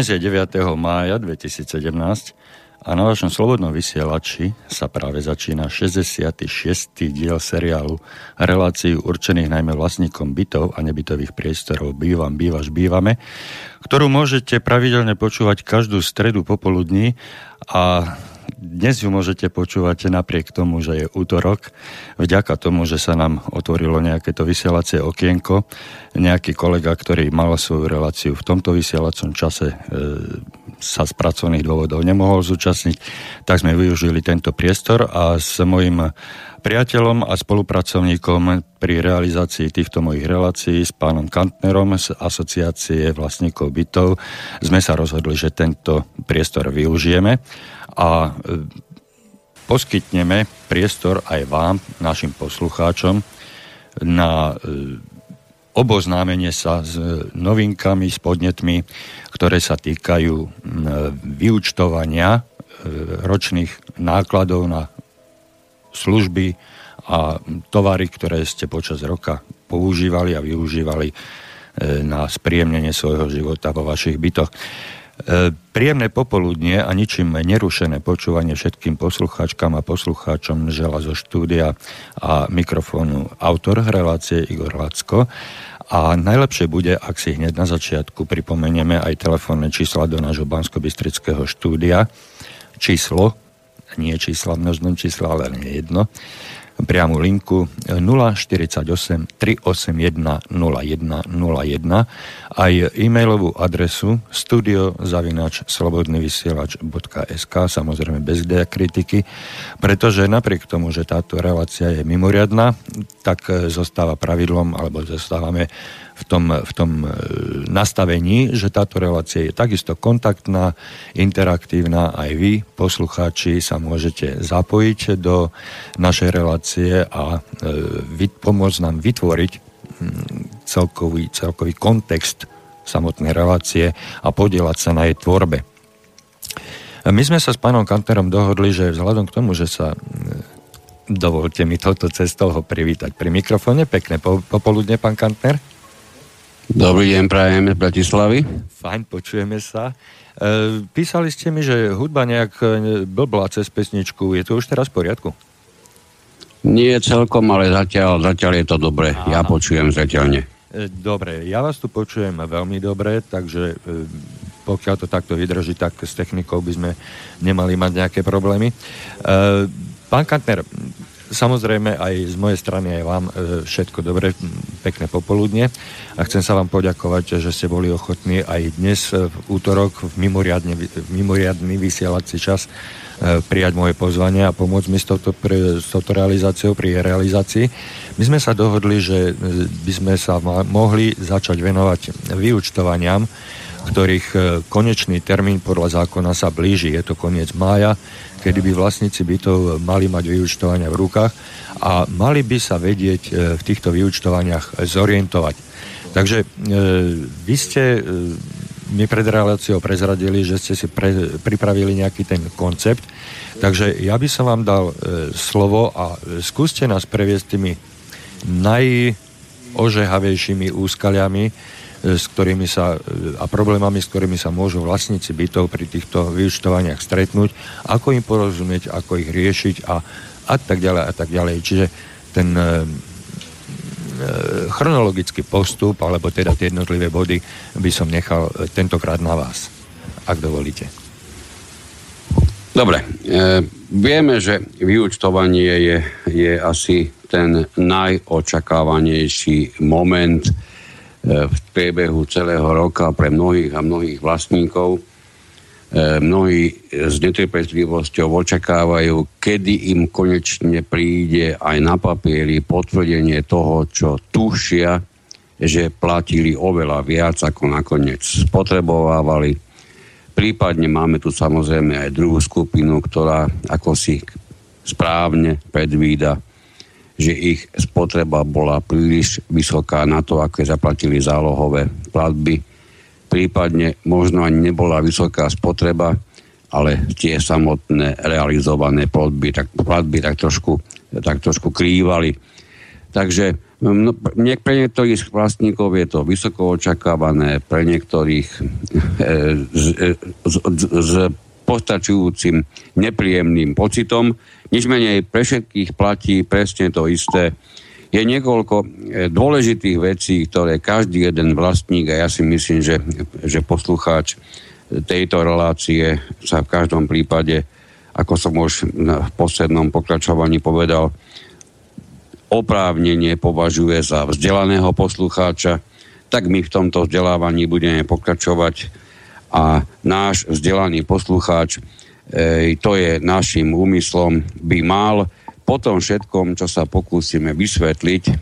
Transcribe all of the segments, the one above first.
Dnes je 9. mája 2017 a na vašom slobodnom vysielači sa práve začína 66. diel seriálu relácií určených najmä vlastníkom bytov a nebytových priestorov Bývam, bývaš, bývame, ktorú môžete pravidelne počúvať každú stredu popoludní a dnes ju môžete počúvať napriek tomu, že je útorok. Vďaka tomu, že sa nám otvorilo nejaké to vysielacie okienko, nejaký kolega, ktorý mal svoju reláciu v tomto vysielacom čase e, sa z pracovných dôvodov nemohol zúčastniť, tak sme využili tento priestor a s mojim priateľom a spolupracovníkom pri realizácii týchto mojich relácií s pánom Kantnerom z asociácie vlastníkov bytov. Sme sa rozhodli, že tento priestor využijeme a e, poskytneme priestor aj vám, našim poslucháčom, na e, oboznámenie sa s novinkami, s podnetmi, ktoré sa týkajú vyučtovania e, ročných nákladov na služby a tovary, ktoré ste počas roka používali a využívali na spríjemnenie svojho života vo vašich bytoch. E, príjemné popoludnie a ničím nerušené počúvanie všetkým poslucháčkam a poslucháčom žela zo štúdia a mikrofónu autor relácie Igor Lacko. A najlepšie bude, ak si hneď na začiatku pripomenieme aj telefónne čísla do nášho bansko štúdia. Číslo, nie čísla v množnom čísla, ale nie jedno. Priamu linku 048 381 0101 aj e-mailovú adresu studiozavinač slobodnyvysielač.sk samozrejme bez diakritiky, pretože napriek tomu, že táto relácia je mimoriadná, tak zostáva pravidlom, alebo zostávame v tom, v tom e, nastavení, že táto relácia je takisto kontaktná, interaktívna. Aj vy, poslucháči, sa môžete zapojiť do našej relácie a e, pomôcť nám vytvoriť hm, celkový, celkový kontext samotnej relácie a podielať sa na jej tvorbe. My sme sa s pánom Kanterom dohodli, že vzhľadom k tomu, že sa hm, dovolte mi touto cestou ho privítať pri mikrofóne. Pekné popoludne, pán Kantner. Dobrý deň, prajeme z Bratislavy. Fajn, počujeme sa. E, písali ste mi, že hudba nejak e, blbla cez pesničku. Je to už teraz v poriadku? Nie celkom, ale zatiaľ, zatiaľ je to dobre. Aha. Ja počujem zatiaľne. E, dobre, ja vás tu počujem veľmi dobre, takže e, pokiaľ to takto vydrží, tak s technikou by sme nemali mať nejaké problémy. E, pán Kantner, Samozrejme aj z mojej strany aj vám e, všetko dobre, pekné popoludne a chcem sa vám poďakovať, že ste boli ochotní aj dnes e, v útorok v mimoriadný vysielací čas e, prijať moje pozvanie a pomôcť mi s touto, s touto realizáciou pri realizácii. My sme sa dohodli, že by sme sa mohli začať venovať vyučtovaniam, ktorých konečný termín podľa zákona sa blíži. Je to koniec mája kedy by vlastníci bytov mali mať vyučtovania v rukách a mali by sa vedieť e, v týchto vyučtovaniach zorientovať. Takže e, vy ste e, mi pred reláciou prezradili, že ste si pre, pripravili nejaký ten koncept, takže ja by som vám dal slovo a skúste nás previesť tými najožehavejšími úskaliami, s ktorými sa, a problémami, s ktorými sa môžu vlastníci bytov pri týchto vyučtovaniach stretnúť, ako im porozumieť, ako ich riešiť a, a tak ďalej a tak ďalej. Čiže ten e, e, chronologický postup, alebo teda tie jednotlivé body by som nechal e, tentokrát na vás, ak dovolíte. Dobre, e, vieme, že vyučtovanie je, je asi ten najočakávanejší moment E, v priebehu celého roka pre mnohých a mnohých vlastníkov. E, mnohí s netrpezlivosťou očakávajú, kedy im konečne príde aj na papieri potvrdenie toho, čo tušia, že platili oveľa viac, ako nakoniec spotrebovávali. Prípadne máme tu samozrejme aj druhú skupinu, ktorá ako si správne predvída že ich spotreba bola príliš vysoká na to, aké zaplatili zálohové platby. Prípadne možno ani nebola vysoká spotreba, ale tie samotné realizované platby tak, platby tak, trošku, tak trošku krývali. Takže No, pre niektorých vlastníkov je to vysoko očakávané, pre niektorých s, s, s postačujúcim nepríjemným pocitom. Nič menej pre všetkých platí presne to isté. Je niekoľko dôležitých vecí, ktoré každý jeden vlastník, a ja si myslím, že, že poslucháč tejto relácie sa v každom prípade, ako som už v poslednom pokračovaní povedal, oprávnenie považuje za vzdelaného poslucháča, tak my v tomto vzdelávaní budeme pokračovať a náš vzdelaný poslucháč, e, to je našim úmyslom, by mal po tom všetkom, čo sa pokúsime vysvetliť e,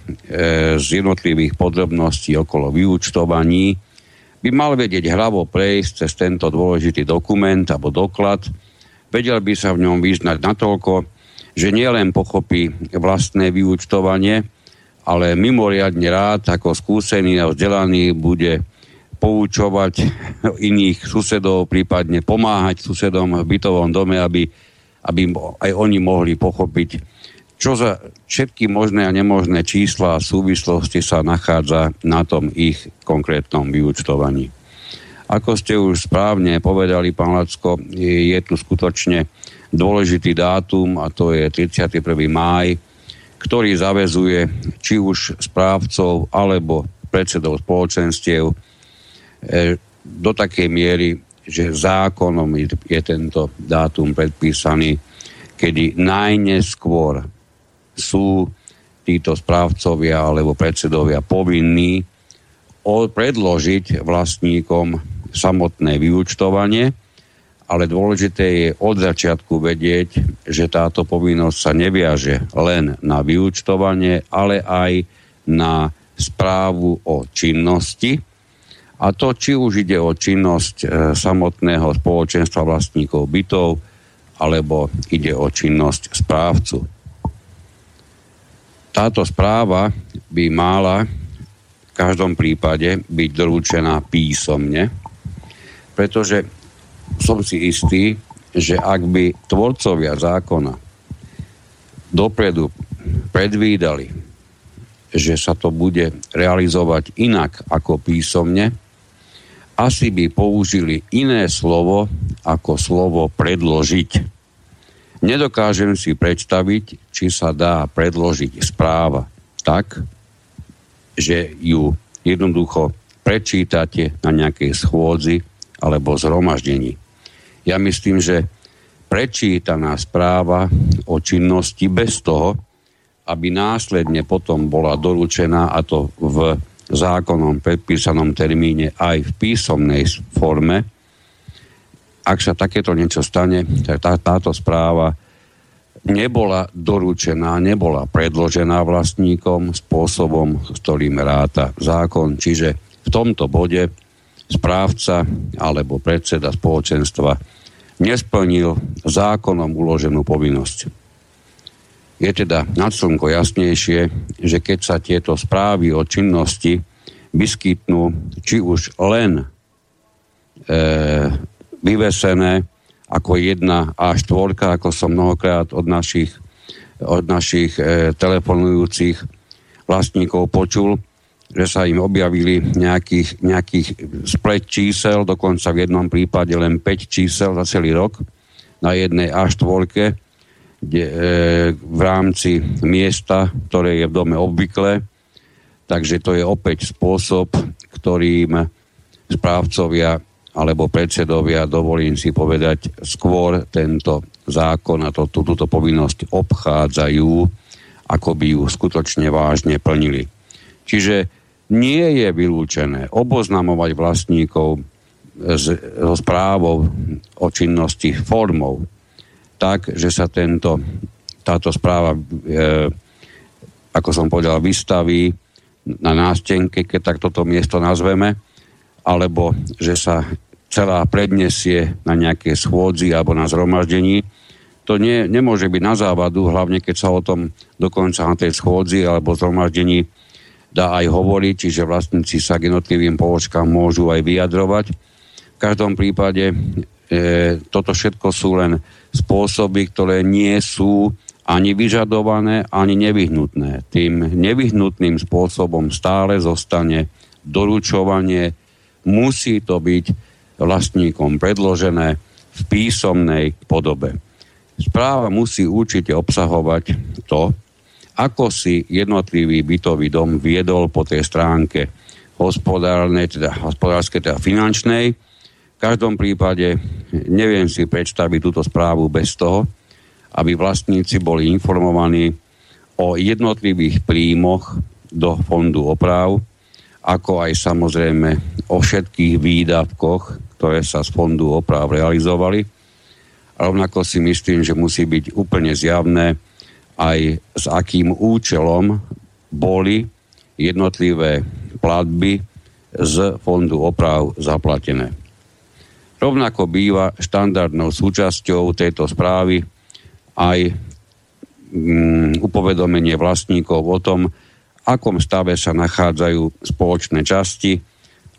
z jednotlivých podrobností okolo vyúčtovaní, by mal vedieť hlavo prejsť cez tento dôležitý dokument alebo doklad, vedel by sa v ňom vyznať natoľko, že nielen pochopí vlastné vyúčtovanie, ale mimoriadne rád ako skúsený a vzdelaný bude poučovať iných susedov, prípadne pomáhať susedom v bytovom dome, aby, aby aj oni mohli pochopiť, čo za všetky možné a nemožné čísla a súvislosti sa nachádza na tom ich konkrétnom vyúčtovaní. Ako ste už správne povedali, pán Lacko, je tu skutočne dôležitý dátum a to je 31. máj, ktorý zavezuje či už správcov alebo predsedov spoločenstiev do takej miery, že zákonom je tento dátum predpísaný, kedy najneskôr sú títo správcovia alebo predsedovia povinní predložiť vlastníkom samotné vyúčtovanie, ale dôležité je od začiatku vedieť, že táto povinnosť sa neviaže len na vyúčtovanie, ale aj na správu o činnosti. A to, či už ide o činnosť e, samotného spoločenstva vlastníkov bytov, alebo ide o činnosť správcu. Táto správa by mala v každom prípade byť doručená písomne, pretože som si istý, že ak by tvorcovia zákona dopredu predvídali, že sa to bude realizovať inak ako písomne, asi by použili iné slovo ako slovo predložiť. Nedokážem si predstaviť, či sa dá predložiť správa tak, že ju jednoducho prečítate na nejakej schôdzi alebo zhromaždení. Ja myslím, že prečítaná správa o činnosti bez toho, aby následne potom bola doručená, a to v zákonom predpísanom termíne aj v písomnej forme, ak sa takéto niečo stane, tak tá, táto správa nebola doručená, nebola predložená vlastníkom spôsobom, s ktorým ráta zákon. Čiže v tomto bode správca alebo predseda spoločenstva nesplnil zákonom uloženú povinnosť. Je teda nad slnko jasnejšie, že keď sa tieto správy o činnosti vyskytnú či už len e, vyvesené ako jedna a štvorka, ako som mnohokrát od našich, od našich e, telefonujúcich vlastníkov počul, že sa im objavili nejakých, nejakých splet čísel, dokonca v jednom prípade len 5 čísel za celý rok na jednej A4, kde, e, v rámci miesta, ktoré je v dome obvyklé. Takže to je opäť spôsob, ktorým správcovia alebo predsedovia, dovolím si povedať, skôr tento zákon a to, tú, túto povinnosť obchádzajú, ako by ju skutočne vážne plnili. Čiže nie je vylúčené oboznamovať vlastníkov so správou o činnosti formou, tak, že sa tento, táto správa, e, ako som povedal, vystaví na nástenke, keď tak toto miesto nazveme, alebo že sa celá predniesie na nejaké schôdzi alebo na zhromaždení. To nie, nemôže byť na závadu, hlavne keď sa o tom dokonca na tej schôdzi alebo zhromaždení dá aj hovoriť, čiže vlastníci sa k jednotlivým položkám môžu aj vyjadrovať. V každom prípade e, toto všetko sú len spôsoby, ktoré nie sú ani vyžadované, ani nevyhnutné. Tým nevyhnutným spôsobom stále zostane doručovanie. Musí to byť vlastníkom predložené v písomnej podobe. Správa musí určite obsahovať to, ako si jednotlivý bytový dom viedol po tej stránke hospodárnej, teda hospodárskej, teda finančnej. V každom prípade neviem si predstaviť túto správu bez toho, aby vlastníci boli informovaní o jednotlivých príjmoch do fondu oprav, ako aj samozrejme o všetkých výdavkoch, ktoré sa z fondu oprav realizovali. Rovnako si myslím, že musí byť úplne zjavné aj s akým účelom boli jednotlivé platby z fondu oprav zaplatené. Rovnako býva štandardnou súčasťou tejto správy aj mm, upovedomenie vlastníkov o tom, akom stave sa nachádzajú spoločné časti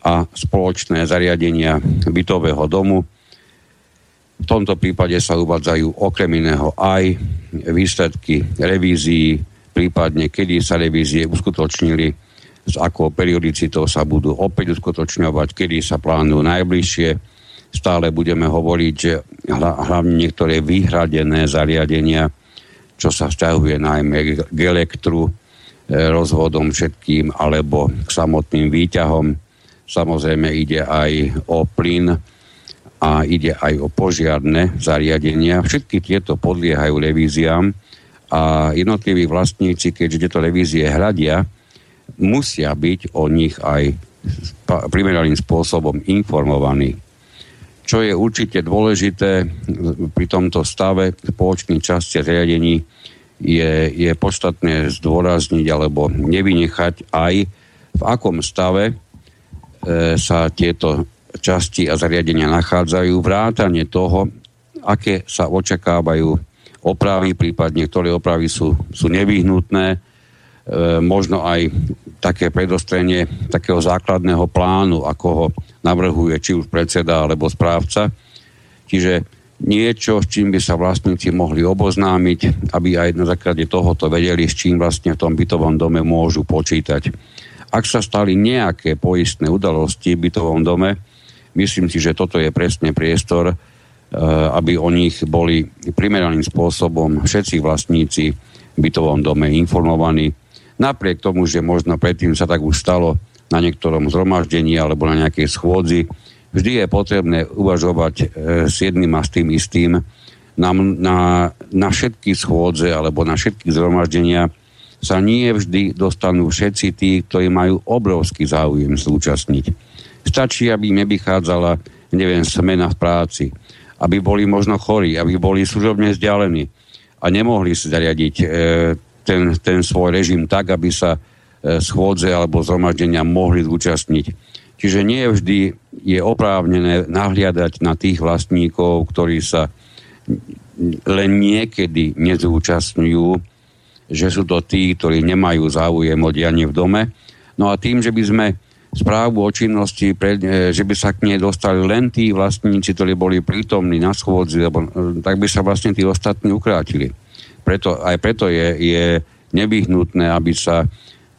a spoločné zariadenia bytového domu. V tomto prípade sa uvádzajú okrem iného aj výsledky revízií, prípadne kedy sa revízie uskutočnili, s akou periodicitou sa budú opäť uskutočňovať, kedy sa plánujú najbližšie stále budeme hovoriť, že hlavne niektoré vyhradené zariadenia, čo sa vzťahuje najmä k elektru, e, rozvodom všetkým alebo k samotným výťahom. Samozrejme ide aj o plyn a ide aj o požiarne zariadenia. Všetky tieto podliehajú revíziám a jednotliví vlastníci, keďže tieto revízie hľadia, musia byť o nich aj primeraným spôsobom informovaní čo je určite dôležité pri tomto stave spoločných časti zriadení, je, je podstatné zdôrazniť alebo nevynechať aj v akom stave e, sa tieto časti a zariadenia nachádzajú, vrátane toho, aké sa očakávajú opravy, prípadne ktoré opravy sú, sú nevyhnutné, možno aj také predostrenie takého základného plánu, ako ho navrhuje či už predseda alebo správca. Čiže niečo, s čím by sa vlastníci mohli oboznámiť, aby aj na základe tohoto vedeli, s čím vlastne v tom bytovom dome môžu počítať. Ak sa stali nejaké poistné udalosti v bytovom dome, myslím si, že toto je presne priestor, eh, aby o nich boli primeraným spôsobom všetci vlastníci v bytovom dome informovaní. Napriek tomu, že možno predtým sa tak už stalo, na niektorom zhromaždení alebo na nejakej schôdzi. Vždy je potrebné uvažovať e, s jedným a s tým istým. Na, na, na všetky schôdze alebo na všetky zhromaždenia sa nie vždy dostanú všetci tí, ktorí majú obrovský záujem zúčastniť. Stačí, aby im nevychádzala, neviem, smena v práci, aby boli možno chorí, aby boli služobne vzdialení a nemohli si zariadiť e, ten, ten svoj režim tak, aby sa E, schôdze alebo zhromaždenia mohli zúčastniť. Čiže nie vždy je oprávnené nahliadať na tých vlastníkov, ktorí sa len niekedy nezúčastňujú, že sú to tí, ktorí nemajú záujem o dianie v dome. No a tým, že by sme správu o činnosti, e, že by sa k nej dostali len tí vlastníci, ktorí boli prítomní na schôdzi, e, tak by sa vlastne tí ostatní ukrátili. Preto, aj preto je, je nevyhnutné, aby sa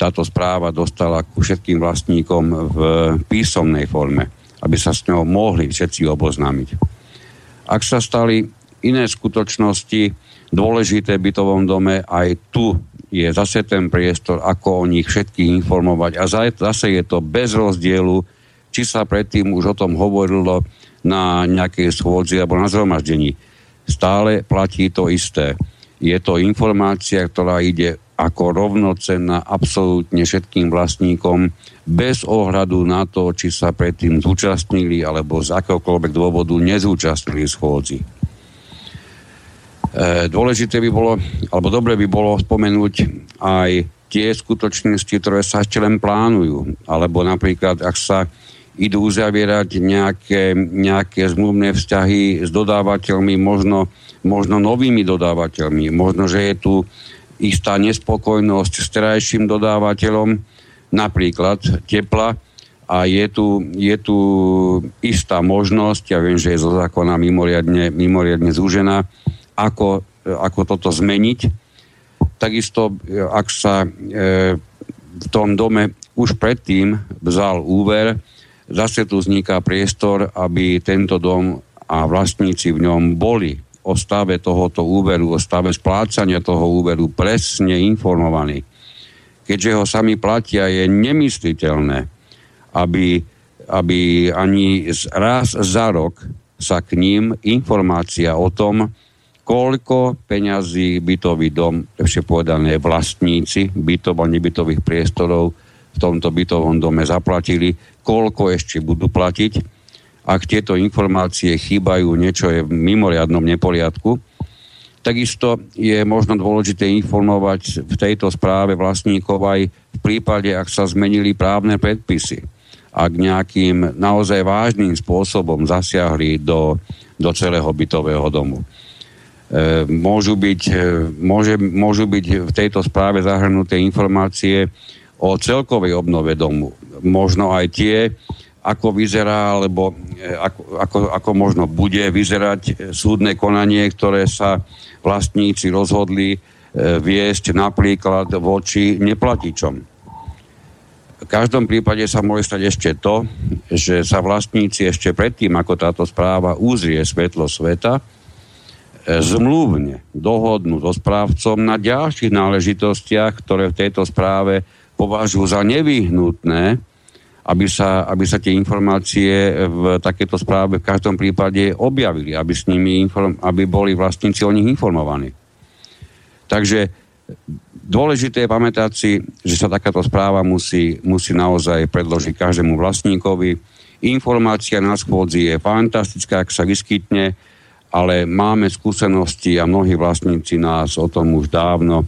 táto správa dostala ku všetkým vlastníkom v písomnej forme, aby sa s ňou mohli všetci oboznámiť. Ak sa stali iné skutočnosti dôležité v bytovom dome, aj tu je zase ten priestor, ako o nich všetkých informovať. A zase je to bez rozdielu, či sa predtým už o tom hovorilo na nejakej schôdzi alebo na zhromaždení. Stále platí to isté. Je to informácia, ktorá ide ako rovnocenná absolútne všetkým vlastníkom bez ohľadu na to, či sa predtým zúčastnili alebo z akéhokoľvek dôvodu nezúčastnili schôdzi. E, dôležité by bolo, alebo dobre by bolo spomenúť aj tie skutočnosti, ktoré sa ešte len plánujú. Alebo napríklad, ak sa idú uzavierať nejaké, nejaké zmluvné vzťahy s dodávateľmi, možno, možno novými dodávateľmi. Možno, že je tu istá nespokojnosť s terajším dodávateľom, napríklad tepla, a je tu, je tu istá možnosť, ja viem, že je zo zákona mimoriadne, mimoriadne zúžená, ako ako toto zmeniť. Takisto, ak sa v tom dome už predtým vzal úver, zase tu vzniká priestor, aby tento dom a vlastníci v ňom boli o stave tohoto úveru, o stave splácania toho úveru presne informovaní. Keďže ho sami platia, je nemysliteľné, aby, aby ani raz za rok sa k ním informácia o tom, koľko peňazí bytový dom, ešte povedané vlastníci bytov a nebytových priestorov v tomto bytovom dome zaplatili, koľko ešte budú platiť. Ak tieto informácie chýbajú, niečo je v mimoriadnom neporiadku. Takisto je možno dôležité informovať v tejto správe vlastníkov aj v prípade, ak sa zmenili právne predpisy. Ak nejakým naozaj vážnym spôsobom zasiahli do, do celého bytového domu. E, môžu byť, e, môže, môžu byť v tejto správe zahrnuté informácie o celkovej obnove domu. Možno aj tie, ako vyzerá, alebo e, ako, ako, ako možno bude vyzerať súdne konanie, ktoré sa vlastníci rozhodli viesť napríklad voči neplatičom. V každom prípade sa môže stať ešte to, že sa vlastníci ešte predtým, ako táto správa uzrie svetlo sveta, zmluvne dohodnú so správcom na ďalších náležitostiach, ktoré v tejto správe považujú za nevyhnutné, aby sa, aby sa tie informácie v takéto správe v každom prípade objavili, aby, s nimi inform, aby boli vlastníci o nich informovaní. Takže dôležité je pamätať si, že sa takáto správa musí, musí naozaj predložiť každému vlastníkovi. Informácia na schôdzi je fantastická, ak sa vyskytne, ale máme skúsenosti a mnohí vlastníci nás o tom už dávno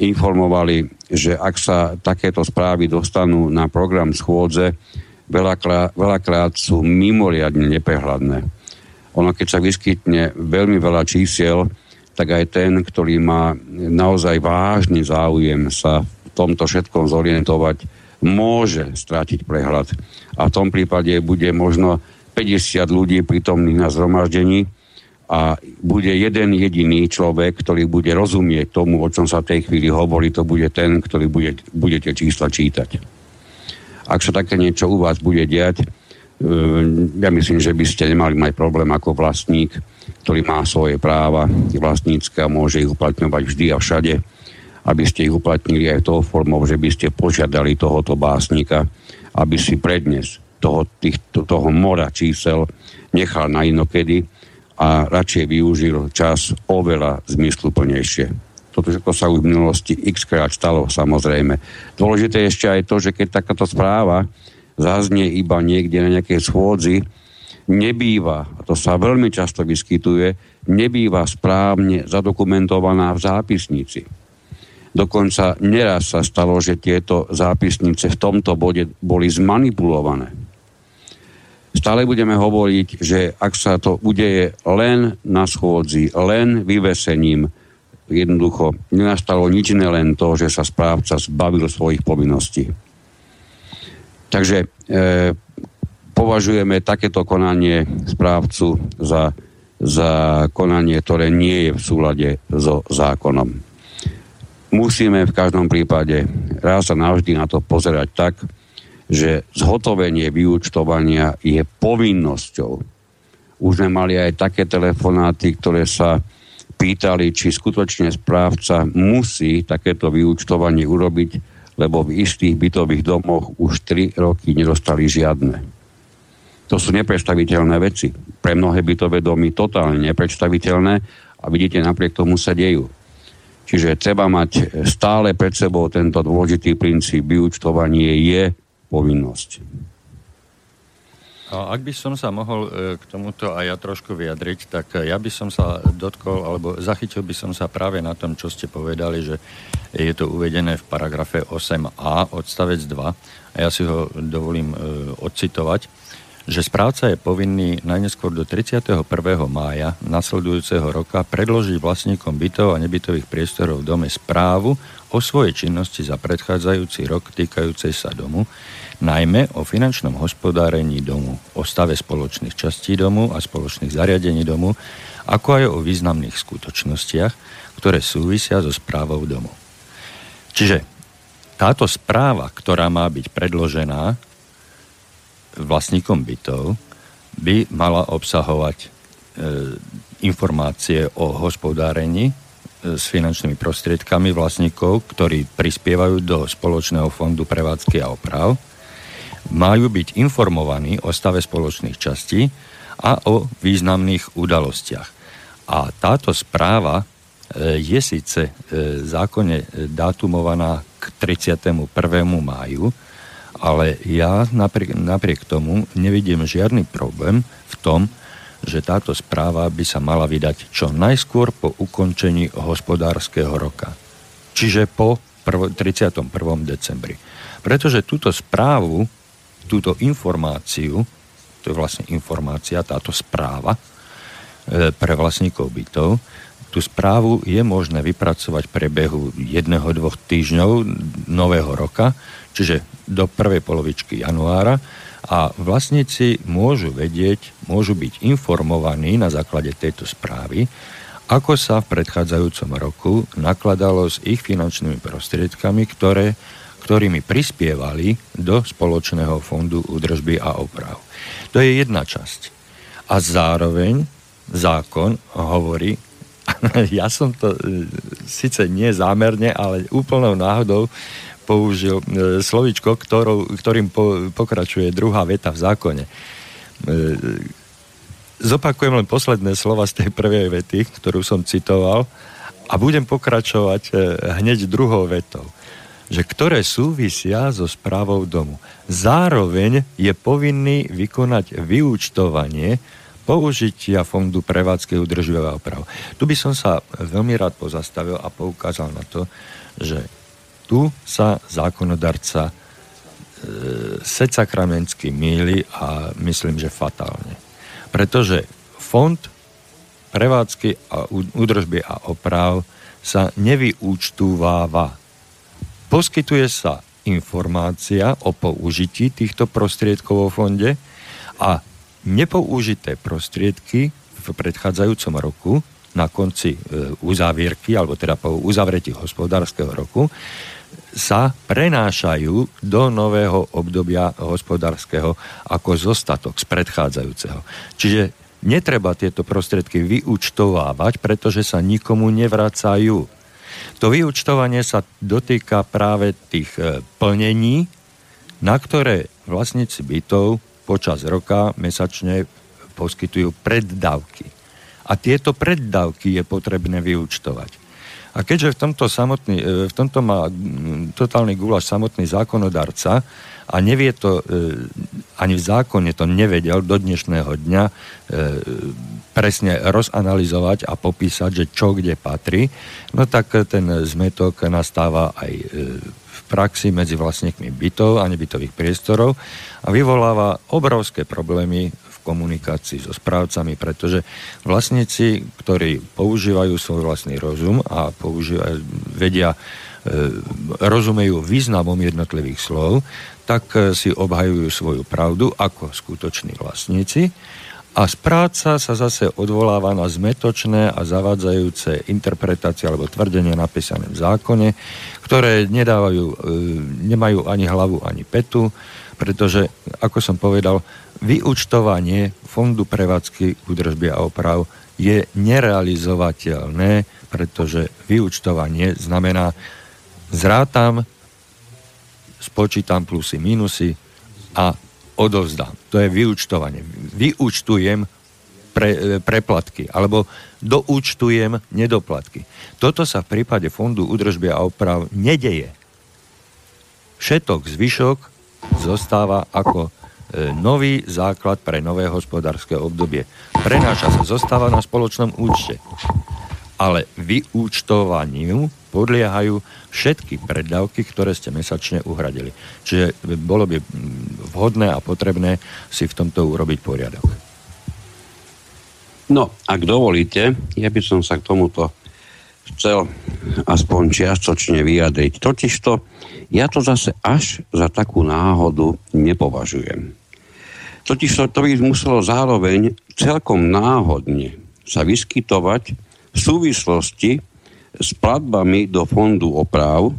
informovali, že ak sa takéto správy dostanú na program schôdze, veľakrát, veľakrát sú mimoriadne neprehľadné. Ono, keď sa vyskytne veľmi veľa čísiel, tak aj ten, ktorý má naozaj vážny záujem sa v tomto všetkom zorientovať, môže strátiť prehľad. A v tom prípade bude možno 50 ľudí prítomných na zhromaždení, a bude jeden jediný človek, ktorý bude rozumieť tomu, o čom sa v tej chvíli hovorí, to bude ten, ktorý bude, budete čísla čítať. Ak sa také niečo u vás bude diať, e, ja myslím, že by ste nemali mať problém ako vlastník, ktorý má svoje práva vlastnícke a môže ich uplatňovať vždy a všade, aby ste ich uplatnili aj tou formou, že by ste požiadali tohoto básnika, aby si prednes toho, tých, toho mora čísel nechal na inokedy, a radšej využil čas oveľa zmysluplnejšie. Toto všetko sa už v minulosti x krát stalo, samozrejme. Dôležité je ešte aj to, že keď takáto správa zaznie iba niekde na nejakej schôdzi, nebýva, a to sa veľmi často vyskytuje, nebýva správne zadokumentovaná v zápisnici. Dokonca neraz sa stalo, že tieto zápisnice v tomto bode boli zmanipulované Stále budeme hovoriť, že ak sa to udeje len na schôdzi, len vyvesením, jednoducho nenastalo nič iné len to, že sa správca zbavil svojich povinností. Takže e, považujeme takéto konanie správcu za, za konanie, ktoré nie je v súlade so zákonom. Musíme v každom prípade raz a navždy na to pozerať tak, že zhotovenie vyúčtovania je povinnosťou. Už sme mali aj také telefonáty, ktoré sa pýtali, či skutočne správca musí takéto vyúčtovanie urobiť, lebo v istých bytových domoch už 3 roky nedostali žiadne. To sú nepredstaviteľné veci. Pre mnohé bytové domy totálne nepredstaviteľné a vidíte, napriek tomu sa dejú. Čiže treba mať stále pred sebou tento dôležitý princíp. Vyúčtovanie je povinnosť. A ak by som sa mohol e, k tomuto aj ja trošku vyjadriť, tak e, ja by som sa dotkol, alebo zachytil by som sa práve na tom, čo ste povedali, že je to uvedené v paragrafe 8a, odstavec 2, a ja si ho dovolím e, odcitovať, že správca je povinný najneskôr do 31. mája nasledujúceho roka predložiť vlastníkom bytov a nebytových priestorov v dome správu o svojej činnosti za predchádzajúci rok týkajúcej sa domu, najmä o finančnom hospodárení domu, o stave spoločných častí domu a spoločných zariadení domu, ako aj o významných skutočnostiach, ktoré súvisia so správou domu. Čiže táto správa, ktorá má byť predložená vlastníkom bytov, by mala obsahovať e, informácie o hospodárení e, s finančnými prostriedkami vlastníkov, ktorí prispievajú do spoločného fondu prevádzky a oprav, majú byť informovaní o stave spoločných častí a o významných udalostiach. A táto správa e, je síce zákonne dátumovaná k 31. máju, ale ja napriek, napriek tomu nevidím žiadny problém v tom, že táto správa by sa mala vydať čo najskôr po ukončení hospodárskeho roka. Čiže po 31. decembri. Pretože túto správu, túto informáciu, to je vlastne informácia, táto správa e, pre vlastníkov bytov, tú správu je možné vypracovať priebehu jedného, dvoch týždňov nového roka, čiže do prvej polovičky januára. A vlastníci môžu vedieť, môžu byť informovaní na základe tejto správy, ako sa v predchádzajúcom roku nakladalo s ich finančnými prostriedkami, ktoré, ktorými prispievali do spoločného fondu údržby a oprav. To je jedna časť. A zároveň zákon hovorí, ja som to e, síce nie zámerne, ale úplnou náhodou použil e, slovičko, ktorou, ktorým po, pokračuje druhá veta v zákone. E, zopakujem len posledné slova z tej prvej vety, ktorú som citoval a budem pokračovať hneď druhou vetou že ktoré súvisia so správou domu. Zároveň je povinný vykonať vyúčtovanie použitia fondu prevádzky udržového oprav. Tu by som sa veľmi rád pozastavil a poukázal na to, že tu sa zákonodarca e, secakramensky míli a myslím, že fatálne. Pretože fond prevádzky a údržby a oprav sa nevyúčtúváva. Poskytuje sa informácia o použití týchto prostriedkov vo fonde a nepoužité prostriedky v predchádzajúcom roku na konci e, uzávierky, alebo teda po uzavretí hospodárskeho roku, sa prenášajú do nového obdobia hospodárskeho ako zostatok z predchádzajúceho. Čiže netreba tieto prostriedky vyučtovávať, pretože sa nikomu nevracajú. To vyučtovanie sa dotýka práve tých e, plnení, na ktoré vlastníci bytov počas roka mesačne poskytujú preddávky. A tieto preddávky je potrebné vyučtovať. A keďže v tomto, samotný, e, v tomto má totálny gulaš samotný zákonodarca a nevie to, e, ani v zákone to nevedel do dnešného dňa e, presne rozanalizovať a popísať, že čo kde patrí, no tak ten zmetok nastáva aj v praxi medzi vlastníkmi bytov a nebytových priestorov a vyvoláva obrovské problémy komunikácii so správcami, pretože vlastníci, ktorí používajú svoj vlastný rozum a používajú, vedia, e, rozumejú významom jednotlivých slov, tak e, si obhajujú svoju pravdu ako skutoční vlastníci a správca sa zase odvoláva na zmetočné a zavadzajúce interpretácie alebo tvrdenia napísané v zákone, ktoré nedávajú, e, nemajú ani hlavu, ani petu, pretože, ako som povedal, vyučtovanie Fondu prevádzky, údržby a oprav je nerealizovateľné, pretože vyučtovanie znamená zrátam, spočítam plusy, minusy a odovzdám. To je vyučtovanie. Vyučtujem pre, preplatky alebo doúčtujem nedoplatky. Toto sa v prípade Fondu údržby a oprav nedeje. Všetok zvyšok zostáva ako E, nový základ pre nové hospodárske obdobie. Prenáša sa, zostáva na spoločnom účte. Ale vyúčtovaniu podliehajú všetky predávky, ktoré ste mesačne uhradili. Čiže bolo by vhodné a potrebné si v tomto urobiť poriadok. No, ak dovolíte, ja by som sa k tomuto chcel aspoň čiastočne vyjadriť. Totižto ja to zase až za takú náhodu nepovažujem. Totiž to by muselo zároveň celkom náhodne sa vyskytovať v súvislosti s platbami do fondu oprav,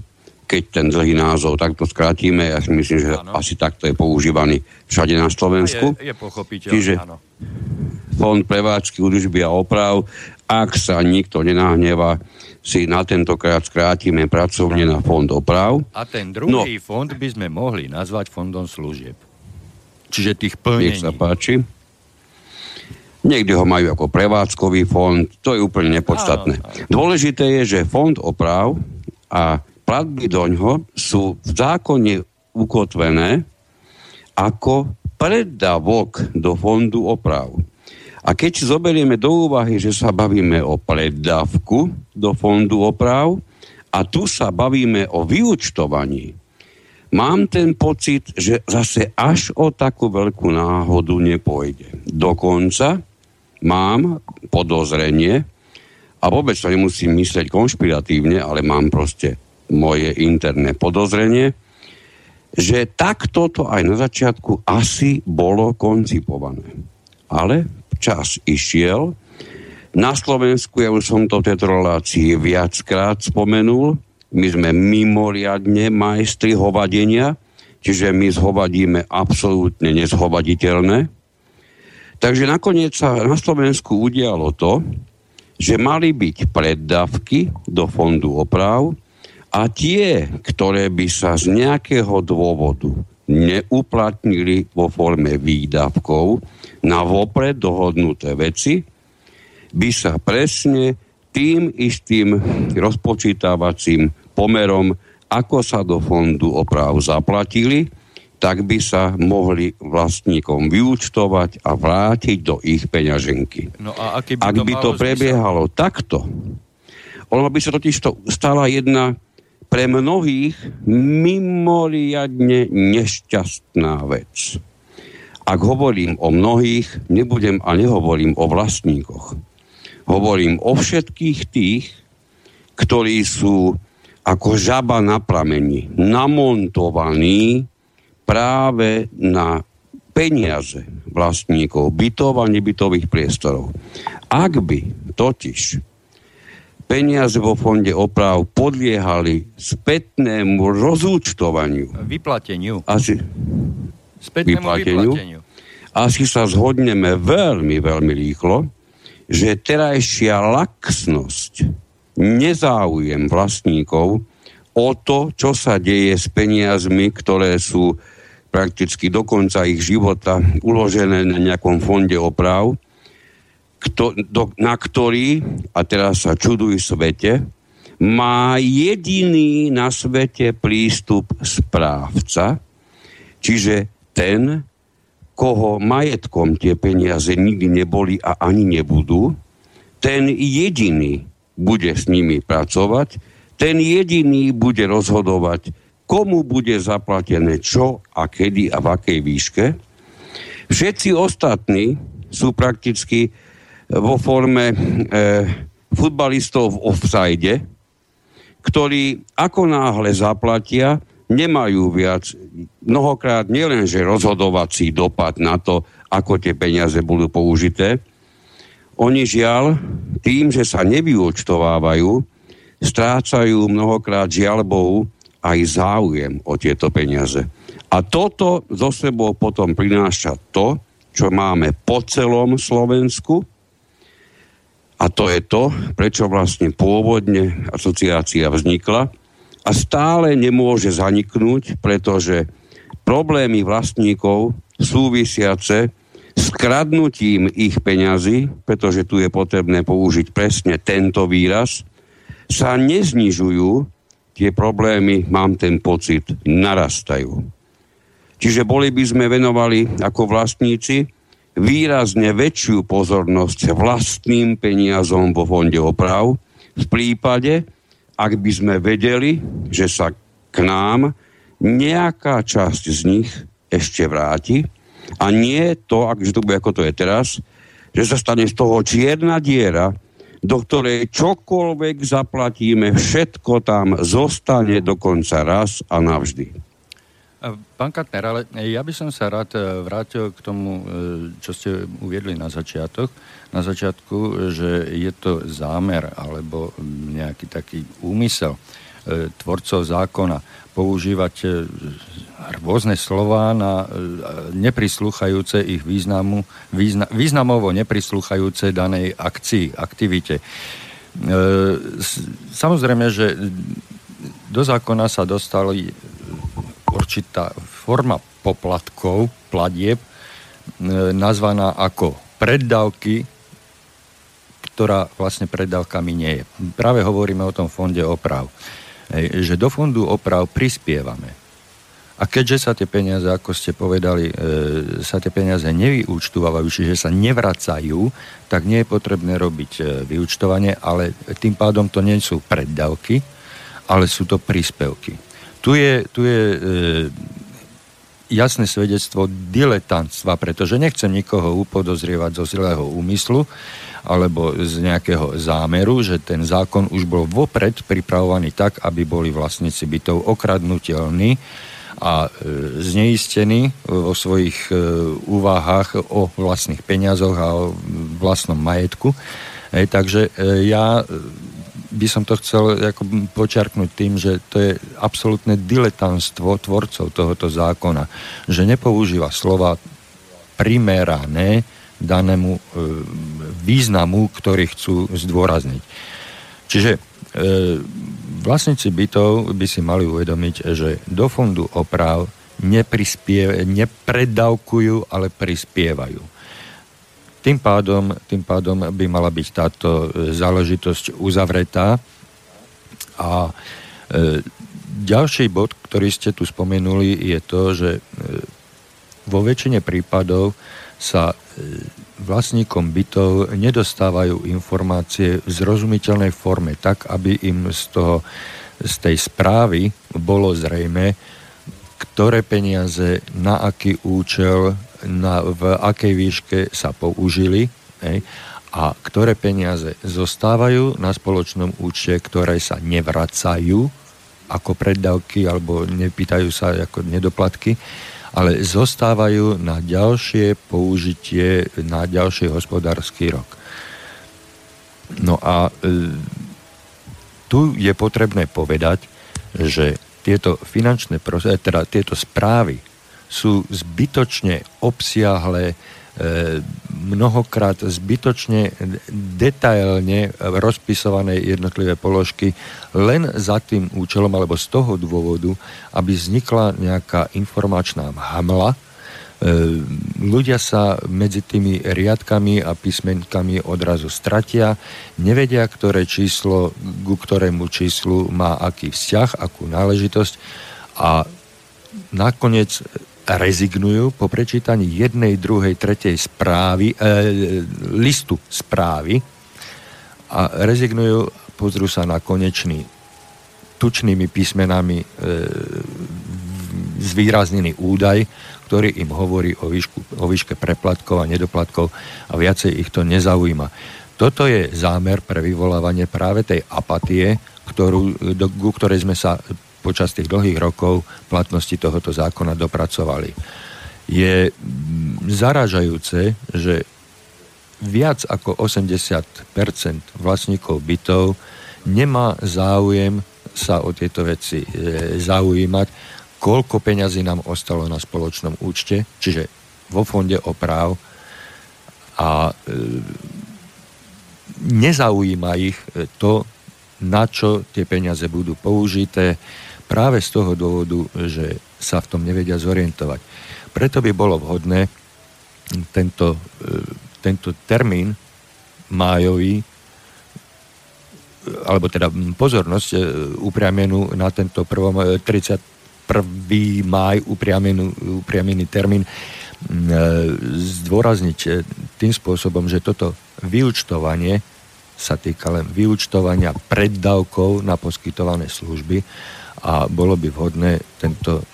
keď ten dlhý názov takto skrátime, ja si myslím, že ano. asi takto je používaný všade na Slovensku. Je, je pochopiteľné, Čiže áno. Fond prevádzky, údržby a oprav, ak sa nikto nenahneva, si na tentokrát skrátime pracovne na fond oprav. A ten druhý no, fond by sme mohli nazvať fondom služieb. Čiže tých plnení. Nech sa páči. Niekde ho majú ako prevádzkový fond, to je úplne nepodstatné. Dôležité je, že fond oprav a platby doňho sú v zákone ukotvené ako predavok do fondu oprav. A keď zoberieme do úvahy, že sa bavíme o predávku do fondu oprav a tu sa bavíme o vyučtovaní, mám ten pocit, že zase až o takú veľkú náhodu nepôjde. Dokonca mám podozrenie, a vôbec to nemusím myslieť konšpiratívne, ale mám proste moje interné podozrenie, že takto to aj na začiatku asi bolo koncipované. Ale čas išiel. Na Slovensku, ja už som to v tejto relácii viackrát spomenul, my sme mimoriadne majstri hovadenia, čiže my zhovadíme absolútne nezhovaditeľné. Takže nakoniec sa na Slovensku udialo to, že mali byť preddavky do fondu oprav a tie, ktoré by sa z nejakého dôvodu neuplatnili vo forme výdavkov na vopred dohodnuté veci, by sa presne tým istým rozpočítavacím pomerom, ako sa do fondu oprav zaplatili, tak by sa mohli vlastníkom vyúčtovať a vrátiť do ich peňaženky. No a by Ak to by to prebiehalo zmysel? takto, ono by sa totiž to stala jedna pre mnohých mimoriadne nešťastná vec. Ak hovorím o mnohých, nebudem a nehovorím o vlastníkoch. Hovorím o všetkých tých, ktorí sú ako žaba na prameni, namontovaní práve na peniaze vlastníkov bytov a nebytových priestorov. Ak by totiž peniaze vo fonde oprav podliehali spätnému rozúčtovaniu. Vyplateniu. Asi, spätnému vyplateniu. vyplateniu. Asi sa zhodneme veľmi, veľmi rýchlo, že terajšia laxnosť nezáujem vlastníkov o to, čo sa deje s peniazmi, ktoré sú prakticky do konca ich života uložené na nejakom fonde oprav, kto, do, na ktorý, a teraz sa čuduj svete, má jediný na svete prístup správca, čiže ten, koho majetkom tie peniaze nikdy neboli a ani nebudú, ten jediný bude s nimi pracovať, ten jediný bude rozhodovať, komu bude zaplatené čo a kedy a v akej výške. Všetci ostatní sú prakticky vo forme e, futbalistov v offside, ktorí ako náhle zaplatia, nemajú viac, mnohokrát nielenže rozhodovací dopad na to, ako tie peniaze budú použité, oni žiaľ, tým, že sa nevyúčtovávajú, strácajú mnohokrát žiaľ Bohu aj záujem o tieto peniaze. A toto zo sebou potom prináša to, čo máme po celom Slovensku, a to je to, prečo vlastne pôvodne asociácia vznikla a stále nemôže zaniknúť, pretože problémy vlastníkov súvisiace s kradnutím ich peňazí, pretože tu je potrebné použiť presne tento výraz, sa neznižujú, tie problémy, mám ten pocit, narastajú. Čiže boli by sme venovali ako vlastníci výrazne väčšiu pozornosť vlastným peniazom vo fonde oprav v prípade, ak by sme vedeli, že sa k nám nejaká časť z nich ešte vráti a nie to, ak, že to bude ako to je teraz, že sa stane z toho čierna diera, do ktorej čokoľvek zaplatíme, všetko tam zostane dokonca raz a navždy. Pán Katner, ale ja by som sa rád e, vrátil k tomu, e, čo ste uviedli na začiatok. Na začiatku, že je to zámer alebo nejaký taký úmysel e, tvorcov zákona používať rôzne slova na neprislúchajúce ich významu, význa, významovo neprislúchajúce danej akcii, aktivite. Samozrejme, že do zákona sa dostali určitá forma poplatkov, platieb, e, nazvaná ako preddavky, ktorá vlastne preddavkami nie je. Práve hovoríme o tom fonde oprav. Že do fondu oprav prispievame. A keďže sa tie peniaze, ako ste povedali, e, sa tie peniaze nevyúčtovajú, čiže sa nevracajú, tak nie je potrebné robiť e, vyúčtovanie, ale tým pádom to nie sú preddavky, ale sú to príspevky. Tu je, tu je e, jasné svedectvo diletantstva, pretože nechcem nikoho upodozrievať zo zlého úmyslu alebo z nejakého zámeru, že ten zákon už bol vopred pripravovaný tak, aby boli vlastníci bytov okradnutelní a e, zneistení vo svojich e, úvahách o vlastných peniazoch a o vlastnom majetku. Takže e, ja by som to chcel ako počiarknúť tým, že to je absolútne diletantstvo tvorcov tohoto zákona, že nepoužíva slova primerané danému e, významu, ktorý chcú zdôrazniť. Čiže e, vlastníci bytov by si mali uvedomiť, že do fondu oprav nepredávkujú, ale prispievajú. Tým pádom, tým pádom by mala byť táto záležitosť uzavretá. A e, ďalší bod, ktorý ste tu spomenuli, je to, že e, vo väčšine prípadov sa vlastníkom bytov nedostávajú informácie v zrozumiteľnej forme, tak aby im z, toho, z tej správy bolo zrejme, ktoré peniaze, na aký účel na, v akej výške sa použili hej, a ktoré peniaze zostávajú na spoločnom účte, ktoré sa nevracajú ako preddavky alebo nepýtajú sa ako nedoplatky, ale zostávajú na ďalšie použitie, na ďalší hospodársky rok. No a e, tu je potrebné povedať, že tieto finančné, teda tieto správy sú zbytočne obsiahle, mnohokrát zbytočne detailne rozpisované jednotlivé položky len za tým účelom alebo z toho dôvodu, aby vznikla nejaká informačná hamla. E, ľudia sa medzi tými riadkami a písmenkami odrazu stratia, nevedia, ktoré číslo ku ktorému číslu má aký vzťah, akú náležitosť a nakoniec rezignujú po prečítaní jednej, druhej, tretej správy, e, listu správy a rezignujú, pozrú sa na konečný tučnými písmenami e, zvýraznený údaj, ktorý im hovorí o, výšku, o výške preplatkov a nedoplatkov a viacej ich to nezaujíma. Toto je zámer pre vyvolávanie práve tej apatie, ktorú, do, ku ktorej sme sa počas tých dlhých rokov platnosti tohoto zákona dopracovali. Je zaražajúce, že viac ako 80% vlastníkov bytov nemá záujem sa o tieto veci e, zaujímať, koľko peňazí nám ostalo na spoločnom účte, čiže vo fonde oprav a e, nezaujíma ich to, na čo tie peniaze budú použité, práve z toho dôvodu, že sa v tom nevedia zorientovať. Preto by bolo vhodné tento, e, tento termín májový, alebo teda pozornosť e, upriamenú na tento prvom, 31. E, máj upriamený termín zdôrazniť tým spôsobom, že toto vyučtovanie sa týka len vyučtovania preddavkov na poskytované služby a bolo by vhodné tento e,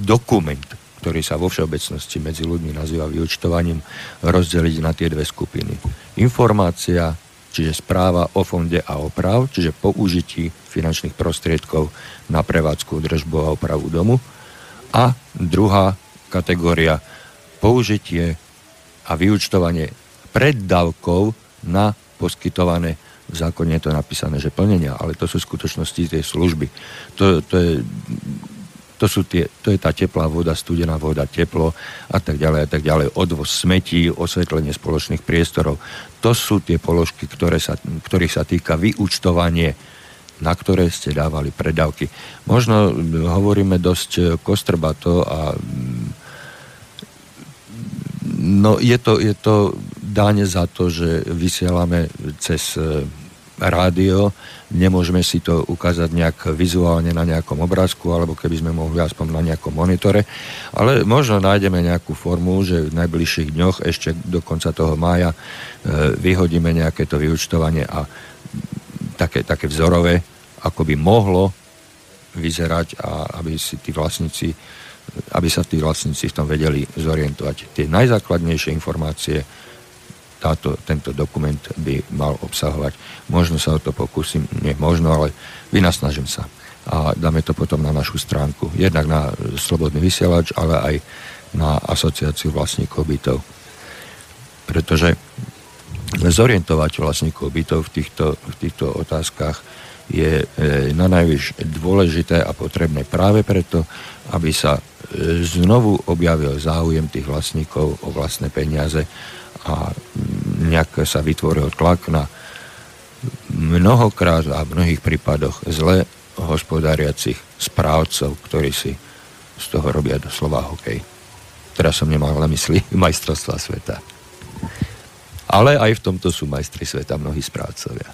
dokument, ktorý sa vo všeobecnosti medzi ľuďmi nazýva vyučtovaním, rozdeliť na tie dve skupiny. Informácia, čiže správa o fonde a oprav, čiže použití finančných prostriedkov na prevádzku, držbu a opravu domu. A druhá kategória, použitie a vyučtovanie preddavkov na poskytované v zákone je to napísané, že plnenia, ale to sú skutočnosti tie služby. To, to, je, to, sú tie, to je tá teplá voda, studená voda, teplo a tak ďalej a tak ďalej. Odvoz smetí, osvetlenie spoločných priestorov. To sú tie položky, ktoré sa, ktorých sa týka vyúčtovanie na ktoré ste dávali predávky. Možno hovoríme dosť kostrbato a no je to, je to dáne za to, že vysielame cez e, rádio, nemôžeme si to ukázať nejak vizuálne na nejakom obrázku, alebo keby sme mohli aspoň na nejakom monitore, ale možno nájdeme nejakú formu, že v najbližších dňoch, ešte do konca toho mája, e, vyhodíme nejaké to vyučtovanie a také, také vzorové, ako by mohlo vyzerať a aby si tí vlastníci aby sa tí vlastníci v tom vedeli zorientovať. Tie najzákladnejšie informácie táto, tento dokument by mal obsahovať. Možno sa o to pokúsim, nie možno, ale vynasnažím sa. A dáme to potom na našu stránku. Jednak na Slobodný vysielač, ale aj na asociáciu vlastníkov bytov. Pretože zorientovať vlastníkov bytov v týchto, v týchto otázkach je e, na najvyš dôležité a potrebné práve preto, aby sa e, znovu objavil záujem tých vlastníkov o vlastné peniaze a nejak sa vytvoril tlak na mnohokrát a v mnohých prípadoch zle hospodáriacich správcov, ktorí si z toho robia doslova hokej. Teraz som nemal na mysli majstrovstva sveta. Ale aj v tomto sú majstri sveta mnohí správcovia.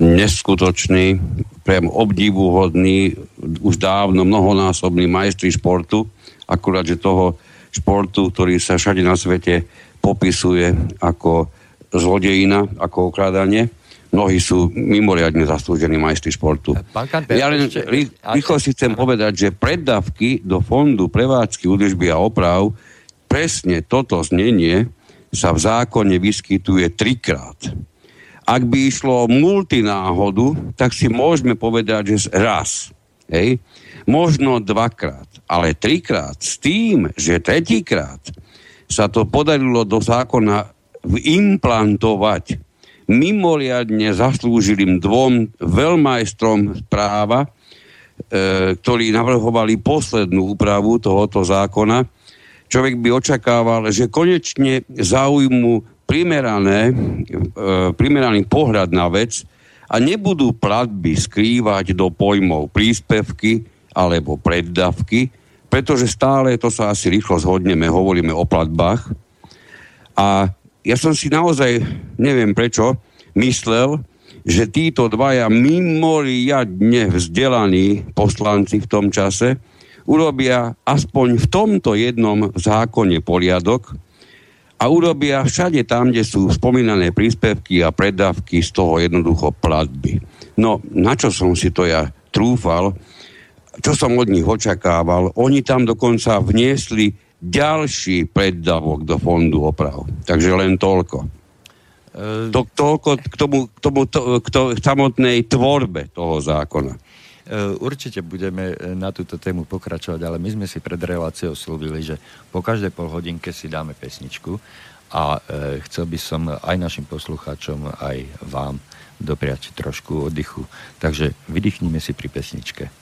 Neskutočný, priam obdivuhodný, už dávno mnohonásobný majstri športu, akurát, že toho športu, ktorý sa všade na svete popisuje ako zlodejina, ako okrádanie. Mnohí sú mimoriadne zaslúžení majstri športu. Kanter, ja len ešte, rýchlo si chcem povedať, že preddavky do fondu prevádzky, údržby a oprav presne toto znenie sa v zákone vyskytuje trikrát. Ak by išlo o multináhodu, tak si môžeme povedať, že raz. Hej? Možno dvakrát, ale trikrát s tým, že tretíkrát sa to podarilo do zákona implantovať mimoriadne zaslúžilým dvom veľmajstrom práva, e, ktorí navrhovali poslednú úpravu tohoto zákona. Človek by očakával, že konečne zaujmu primerané, e, primeraný pohľad na vec a nebudú platby skrývať do pojmov príspevky alebo preddavky, pretože stále, to sa asi rýchlo zhodneme, hovoríme o platbách. A ja som si naozaj, neviem prečo, myslel, že títo dvaja mimoriadne vzdelaní poslanci v tom čase urobia aspoň v tomto jednom zákone poriadok a urobia všade tam, kde sú spomínané príspevky a predávky z toho jednoducho platby. No, na čo som si to ja trúfal, čo som od nich očakával, oni tam dokonca vniesli ďalší preddavok do fondu oprav. Takže len toľko. E... To, toľko k tomu, k tomu to, k to, k samotnej tvorbe toho zákona. E, určite budeme e, na túto tému pokračovať, ale my sme si pred reláciou slúbili, že po každej pol hodinke si dáme pesničku a chcel by som aj našim poslucháčom, aj vám dopriať trošku oddychu. Takže vydýchnime si pri pesničke.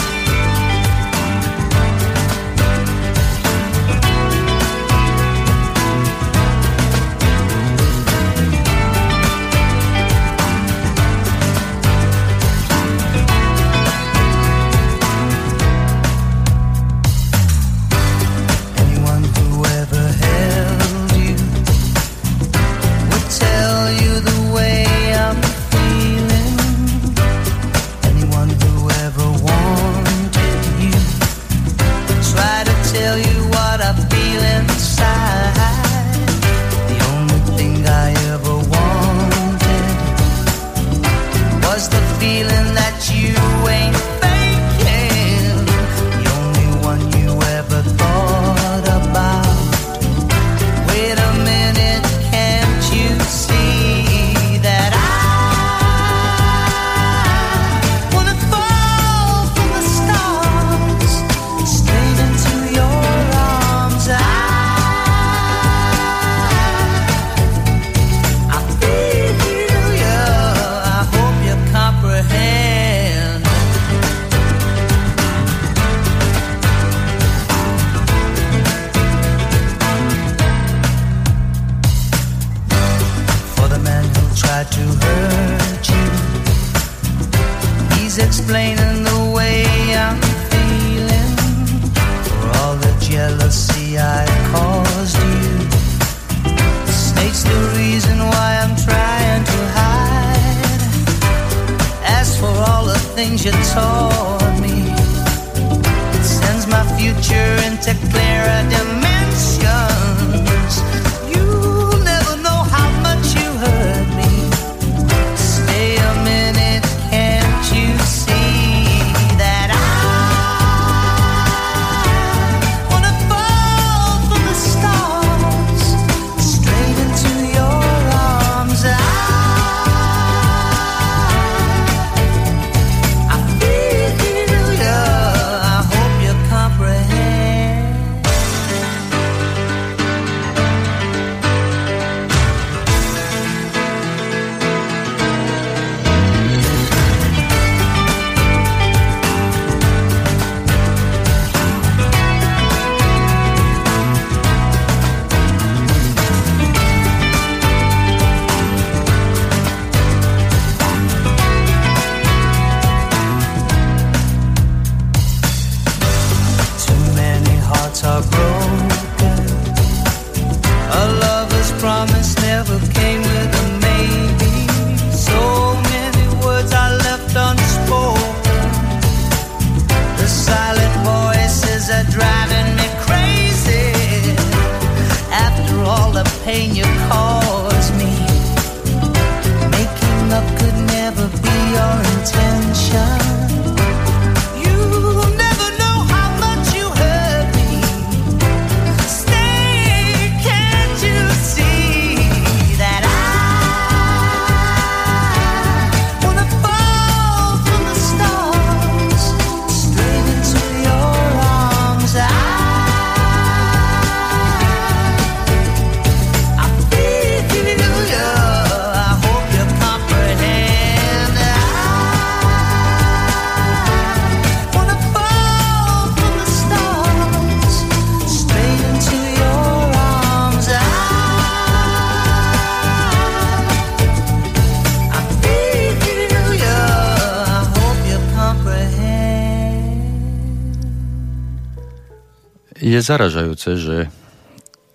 Je zaražajúce, že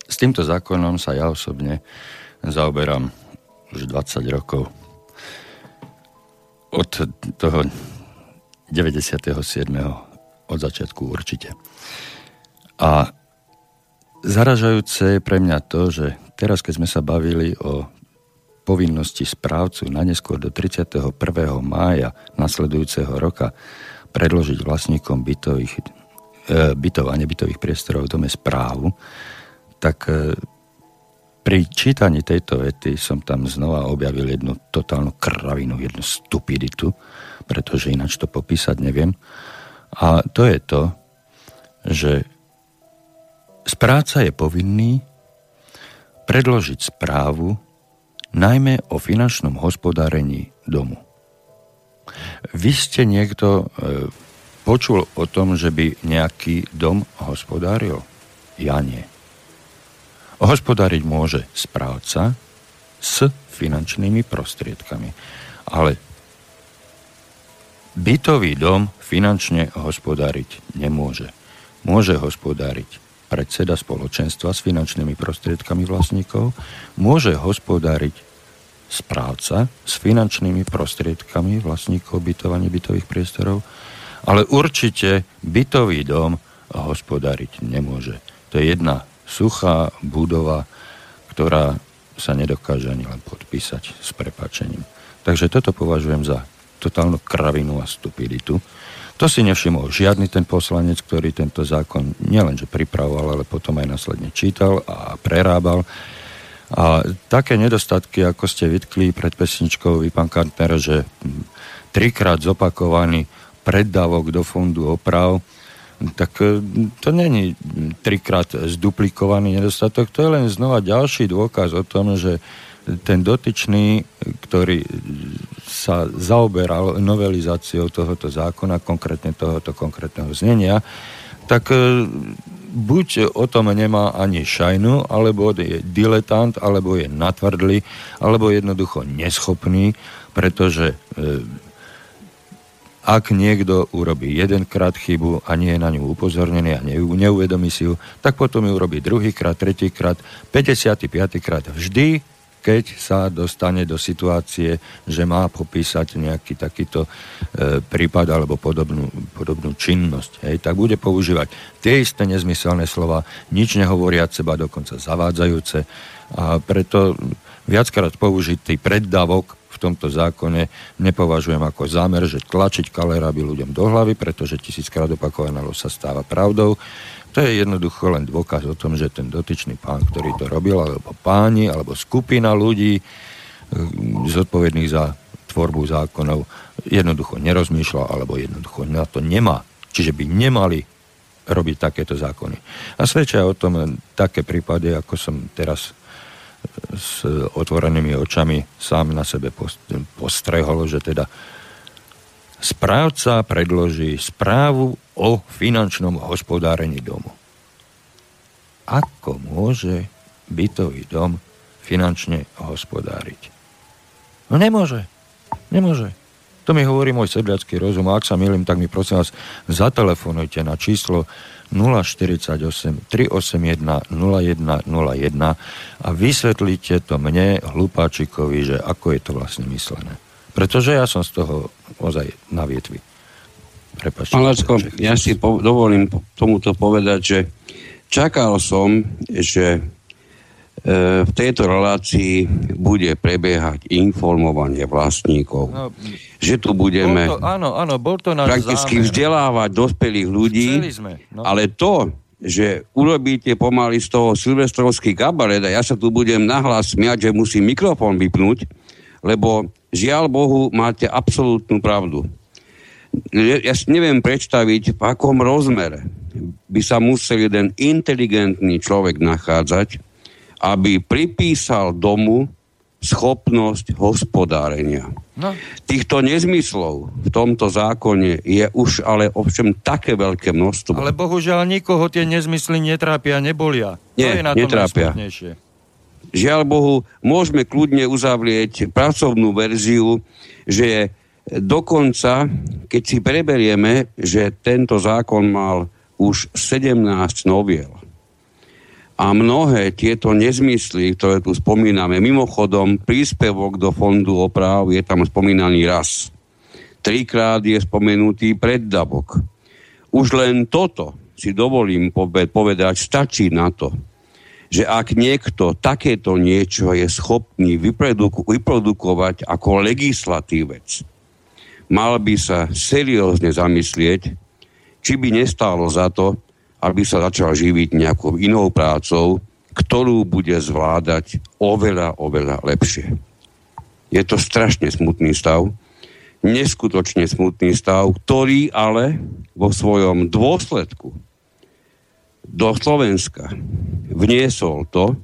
s týmto zákonom sa ja osobne zaoberám už 20 rokov. Od toho 97. od začiatku určite. A zaražajúce je pre mňa to, že teraz, keď sme sa bavili o povinnosti správcu na neskôr do 31. mája nasledujúceho roka predložiť vlastníkom bytových, bytov a nebytových priestorov v dome správu, tak e, pri čítaní tejto vety som tam znova objavil jednu totálnu kravinu, jednu stupiditu, pretože ináč to popísať neviem. A to je to, že správca je povinný predložiť správu najmä o finančnom hospodárení domu. Vy ste niekto e, počul o tom, že by nejaký dom hospodáril? Ja nie. Hospodáriť môže správca s finančnými prostriedkami. Ale bytový dom finančne hospodáriť nemôže. Môže hospodáriť predseda spoločenstva s finančnými prostriedkami vlastníkov, môže hospodáriť správca s finančnými prostriedkami vlastníkov bytov a nebytových priestorov, ale určite bytový dom hospodáriť nemôže. To je jedna suchá budova, ktorá sa nedokáže ani len podpísať s prepačením. Takže toto považujem za totálnu kravinu a stupiditu. To si nevšimol žiadny ten poslanec, ktorý tento zákon nielenže pripravoval, ale potom aj následne čítal a prerábal. A také nedostatky, ako ste vytkli pred pesničkou vy, pán Kantner, že trikrát zopakovaný preddavok do fondu oprav, tak e, to není trikrát zduplikovaný nedostatok, to je len znova ďalší dôkaz o tom, že ten dotyčný, ktorý sa zaoberal novelizáciou tohoto zákona, konkrétne tohoto konkrétneho znenia, tak e, buď o tom nemá ani šajnu, alebo je diletant, alebo je natvrdlý, alebo jednoducho neschopný, pretože e, ak niekto urobí jedenkrát chybu a nie je na ňu upozornený a neuvedomí si ju, tak potom ju urobí druhýkrát, tretíkrát, 55. krát vždy, keď sa dostane do situácie, že má popísať nejaký takýto e, prípad alebo podobnú, podobnú činnosť, hej, tak bude používať tie isté nezmyselné slova, nič nehovoriac seba, dokonca zavádzajúce a preto viackrát použitý preddavok v tomto zákone nepovažujem ako zámer, že tlačiť by ľuďom do hlavy, pretože tisíckrát opakovaná sa stáva pravdou. To je jednoducho len dôkaz o tom, že ten dotyčný pán, ktorý to robil, alebo páni, alebo skupina ľudí hm, zodpovedných za tvorbu zákonov, jednoducho nerozmýšľa, alebo jednoducho na to nemá. Čiže by nemali robiť takéto zákony. A svedčia o tom také prípady, ako som teraz s otvorenými očami sám na sebe postrehol, že teda správca predloží správu o finančnom hospodárení domu. Ako môže bytový dom finančne hospodáriť? No nemôže. Nemôže. To mi hovorí môj sedliacký rozum. A ak sa milím, tak mi prosím vás zatelefonujte na číslo 048 381 0101 a vysvetlite to mne, hlupáčikovi, že ako je to vlastne myslené. Pretože ja som z toho ozaj na vietvi. Prepačte. Ja si po, dovolím tomuto povedať, že čakal som, že v tejto relácii bude prebiehať informovanie vlastníkov. No, že tu budeme to, áno, áno, bol to náš prakticky zámer. vzdelávať dospelých ľudí, sme, no. ale to, že urobíte pomaly z toho silvestrovský kabaret a ja sa tu budem nahlas smiať, že musím mikrofón vypnúť, lebo žiaľ Bohu máte absolútnu pravdu. Ja si neviem predstaviť, v akom rozmere by sa musel jeden inteligentný človek nachádzať, aby pripísal domu schopnosť hospodárenia. No. Týchto nezmyslov v tomto zákone je už ale ovšem také veľké množstvo. Ale bohužiaľ nikoho tie nezmysly netrápia, nebolia. Nie, to je na netrápia. Žiaľ Bohu, môžeme kľudne uzavrieť pracovnú verziu, že dokonca, keď si preberieme, že tento zákon mal už 17 noviel, a mnohé tieto nezmysly, ktoré tu spomíname, mimochodom príspevok do fondu oprav je tam spomínaný raz. Trikrát je spomenutý preddavok. Už len toto si dovolím povedať, stačí na to, že ak niekto takéto niečo je schopný vyproduku- vyprodukovať ako legislatívec, mal by sa seriózne zamyslieť, či by nestálo za to, aby sa začal živiť nejakou inou prácou, ktorú bude zvládať oveľa, oveľa lepšie. Je to strašne smutný stav, neskutočne smutný stav, ktorý ale vo svojom dôsledku do Slovenska vniesol to,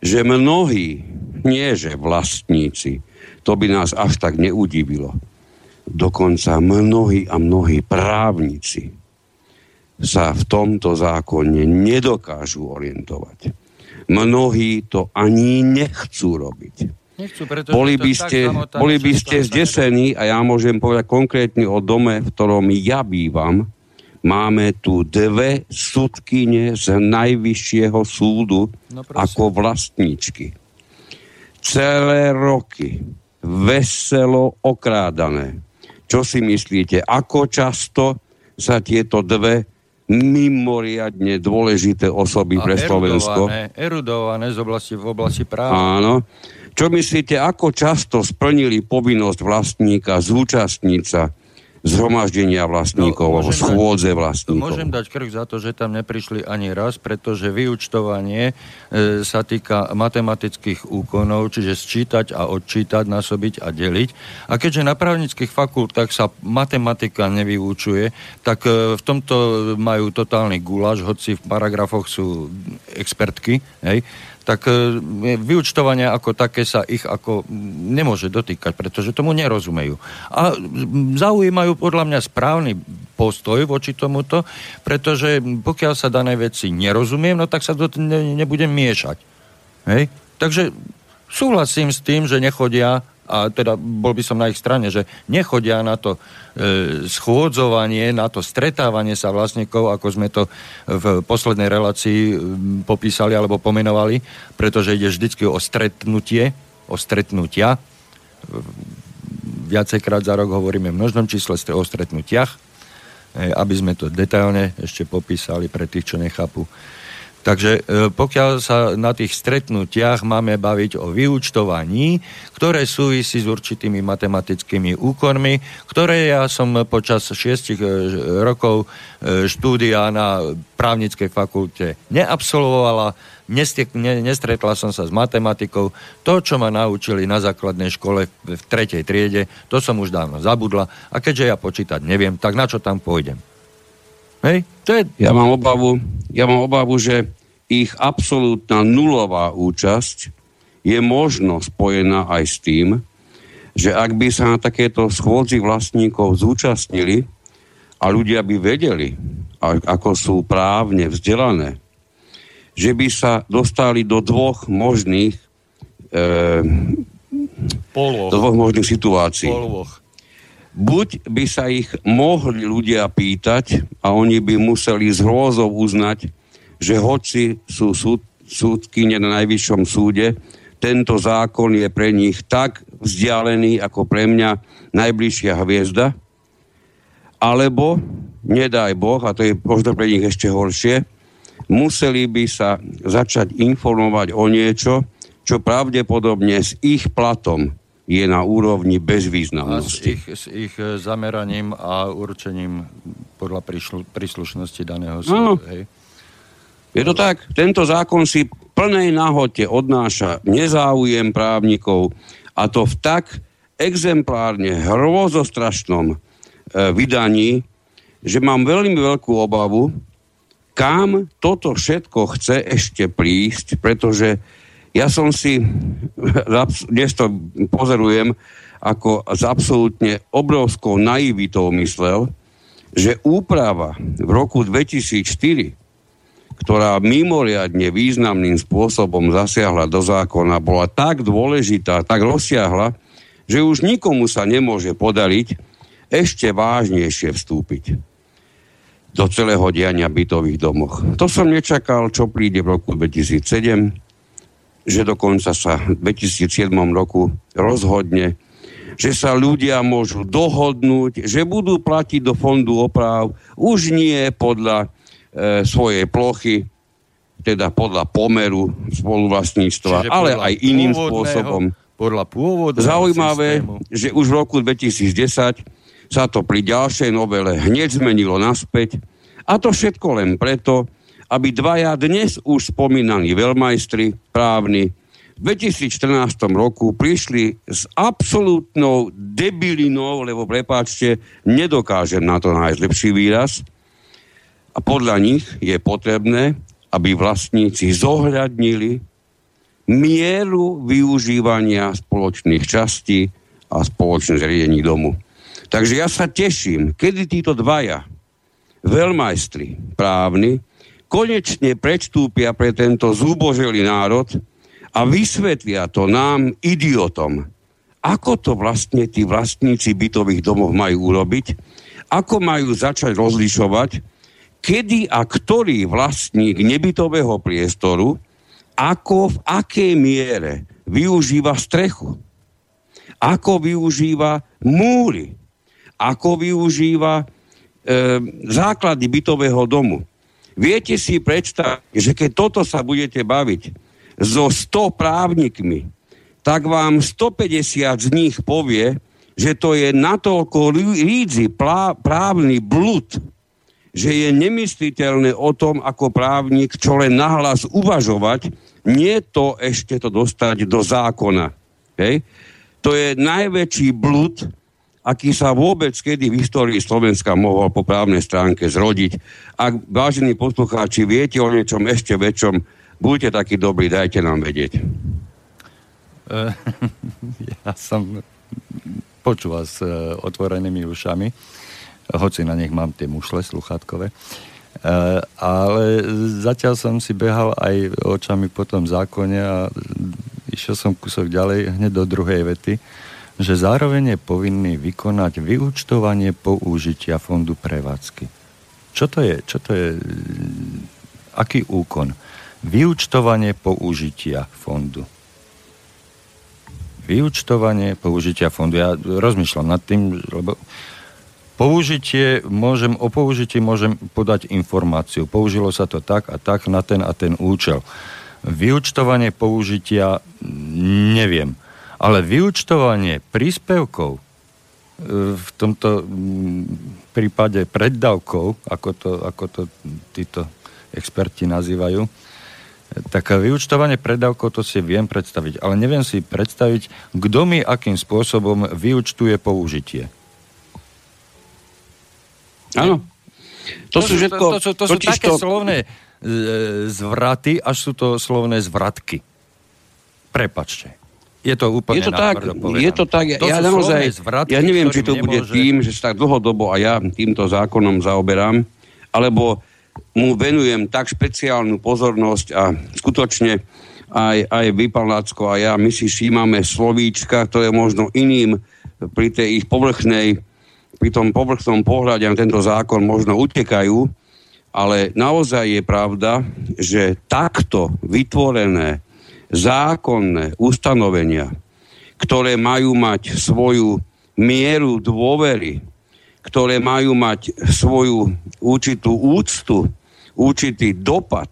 že mnohí, nie že vlastníci, to by nás až tak neudivilo, dokonca mnohí a mnohí právnici sa v tomto zákone nedokážu orientovať. Mnohí to ani nechcú robiť. Nechcú, boli by ste, boli by ste zdesení a ja môžem povedať konkrétne o dome, v ktorom ja bývam. Máme tu dve sudkyne z najvyššieho súdu no, ako vlastníčky. Celé roky veselo okrádané. Čo si myslíte, ako často sa tieto dve mimoriadne dôležité osoby a pre Slovensko. Erudované z oblasti, v oblasti práva. Áno. Čo myslíte, ako často splnili povinnosť vlastníka zúčastniť sa zhromaždenia vlastníkov, no, alebo schôdze vlastníkov. Môžem dať krk za to, že tam neprišli ani raz, pretože vyučtovanie e, sa týka matematických úkonov, čiže sčítať a odčítať, násobiť a deliť. A keďže na právnických fakultách sa matematika nevyučuje, tak e, v tomto majú totálny guláš, hoci v paragrafoch sú expertky, hej, tak e, vyučtovanie ako také sa ich ako nemôže dotýkať, pretože tomu nerozumejú. A zaujímajú podľa mňa správny postoj voči tomuto, pretože pokiaľ sa danej veci nerozumiem, no tak sa do ne, nebudem miešať. Hej? Takže súhlasím s tým, že nechodia a teda bol by som na ich strane, že nechodia na to e, schôdzovanie, na to stretávanie sa vlastníkov, ako sme to v poslednej relácii e, popísali alebo pomenovali, pretože ide vždycky o stretnutie, o stretnutia. Viacejkrát za rok hovoríme v množnom čísle o stretnutiach, e, aby sme to detailne ešte popísali pre tých, čo nechápu Takže e, pokiaľ sa na tých stretnutiach máme baviť o vyučtovaní, ktoré súvisí s určitými matematickými úkonmi, ktoré ja som počas šiestich e, rokov e, štúdia na právnickej fakulte neabsolvovala, nestretla som sa s matematikou. To, čo ma naučili na základnej škole v tretej triede, to som už dávno zabudla. A keďže ja počítať neviem, tak na čo tam pôjdem? Hej? To je... ja, mám obavu, ja mám obavu, že ich absolútna nulová účasť je možno spojená aj s tým, že ak by sa na takéto schôdzi vlastníkov zúčastnili a ľudia by vedeli, ako sú právne vzdelané, že by sa dostali do dvoch možných e, do dvoch možných situácií. Poloh buď by sa ich mohli ľudia pýtať a oni by museli z hrôzov uznať, že hoci sú súd, súdkyne na najvyššom súde, tento zákon je pre nich tak vzdialený ako pre mňa najbližšia hviezda, alebo, nedaj Boh, a to je možno pre nich ešte horšie, museli by sa začať informovať o niečo, čo pravdepodobne s ich platom je na úrovni bezvýznamnosti. A s ich, s ich e, zameraním a určením podľa príšlu, príslušnosti daného súdu. Hej? Je to tak, tento zákon si plnej nahote odnáša nezáujem právnikov a to v tak exemplárne hrôzostrašnom e, vydaní, že mám veľmi veľkú obavu, kam toto všetko chce ešte prísť, pretože ja som si, dnes to pozerujem, ako s absolútne obrovskou naivitou myslel, že úprava v roku 2004, ktorá mimoriadne významným spôsobom zasiahla do zákona, bola tak dôležitá, tak rozsiahla, že už nikomu sa nemôže podariť ešte vážnejšie vstúpiť do celého diania bytových domoch. To som nečakal, čo príde v roku 2007, že dokonca sa v 2007 roku rozhodne, že sa ľudia môžu dohodnúť, že budú platiť do fondu oprav už nie podľa e, svojej plochy, teda podľa pomeru spoluvlastníctva, Čiže ale aj iným spôsobom. Podľa pôvodného Zaujímavé, systému. že už v roku 2010 sa to pri ďalšej novele hneď zmenilo naspäť a to všetko len preto, aby dvaja dnes už spomínaní veľmajstri právni v 2014 roku prišli s absolútnou debilinou, lebo prepáčte, nedokážem na to nájsť lepší výraz. A podľa nich je potrebné, aby vlastníci zohľadnili mieru využívania spoločných častí a spoločných zriedení domu. Takže ja sa teším, kedy títo dvaja veľmajstri právni konečne predstúpia pre tento zúboželý národ a vysvetlia to nám, idiotom, ako to vlastne tí vlastníci bytových domov majú urobiť, ako majú začať rozlišovať, kedy a ktorý vlastník nebytového priestoru, ako v akej miere využíva strechu, ako využíva múry, ako využíva e, základy bytového domu. Viete si predstaviť, že keď toto sa budete baviť so 100 právnikmi, tak vám 150 z nich povie, že to je natoľko rídzi právny blud, že je nemysliteľné o tom, ako právnik čo len nahlas uvažovať, nie to ešte to dostať do zákona. Hej? To je najväčší blud, aký sa vôbec kedy v histórii Slovenska mohol po právnej stránke zrodiť. Ak, vážení poslucháči, viete o niečom ešte väčšom, buďte takí dobrí, dajte nám vedieť. Uh, ja som počúval s uh, otvorenými ušami. hoci na nich mám tie mušle sluchátkové. Uh, ale zatiaľ som si behal aj očami po tom zákone a išiel som kúsok ďalej, hneď do druhej vety, že zároveň je povinný vykonať vyúčtovanie použitia fondu prevádzky. Čo to je? Čo to je? Aký úkon? Vyúčtovanie použitia fondu. Vyúčtovanie použitia fondu. Ja rozmýšľam nad tým, lebo použitie môžem, o použití môžem podať informáciu. Použilo sa to tak a tak na ten a ten účel. Vyučtovanie použitia neviem. Ale vyučtovanie príspevkov e, v tomto prípade preddavkov, ako to, ako to títo experti nazývajú, tak vyučtovanie predávkov to si viem predstaviť, ale neviem si predstaviť, kto mi akým spôsobom vyučtuje použitie. Áno. To, to sú všetko... To, to, to, to sú také to... slovné e, zvraty, až sú to slovné zvratky. Prepačte. Je to úplne je to tak, je to tak, ja, to ja naozaj, zvratky, ja neviem, či to nemôže... bude tým, že sa tak dlhodobo a ja týmto zákonom zaoberám, alebo mu venujem tak špeciálnu pozornosť a skutočne aj, aj vy, pán Lacko, a ja, my si všímame slovíčka, ktoré možno iným pri tej ich povrchnej, pri tom povrchnom pohľade na tento zákon možno utekajú, ale naozaj je pravda, že takto vytvorené zákonné ustanovenia, ktoré majú mať svoju mieru dôvery, ktoré majú mať svoju určitú úctu, určitý dopad,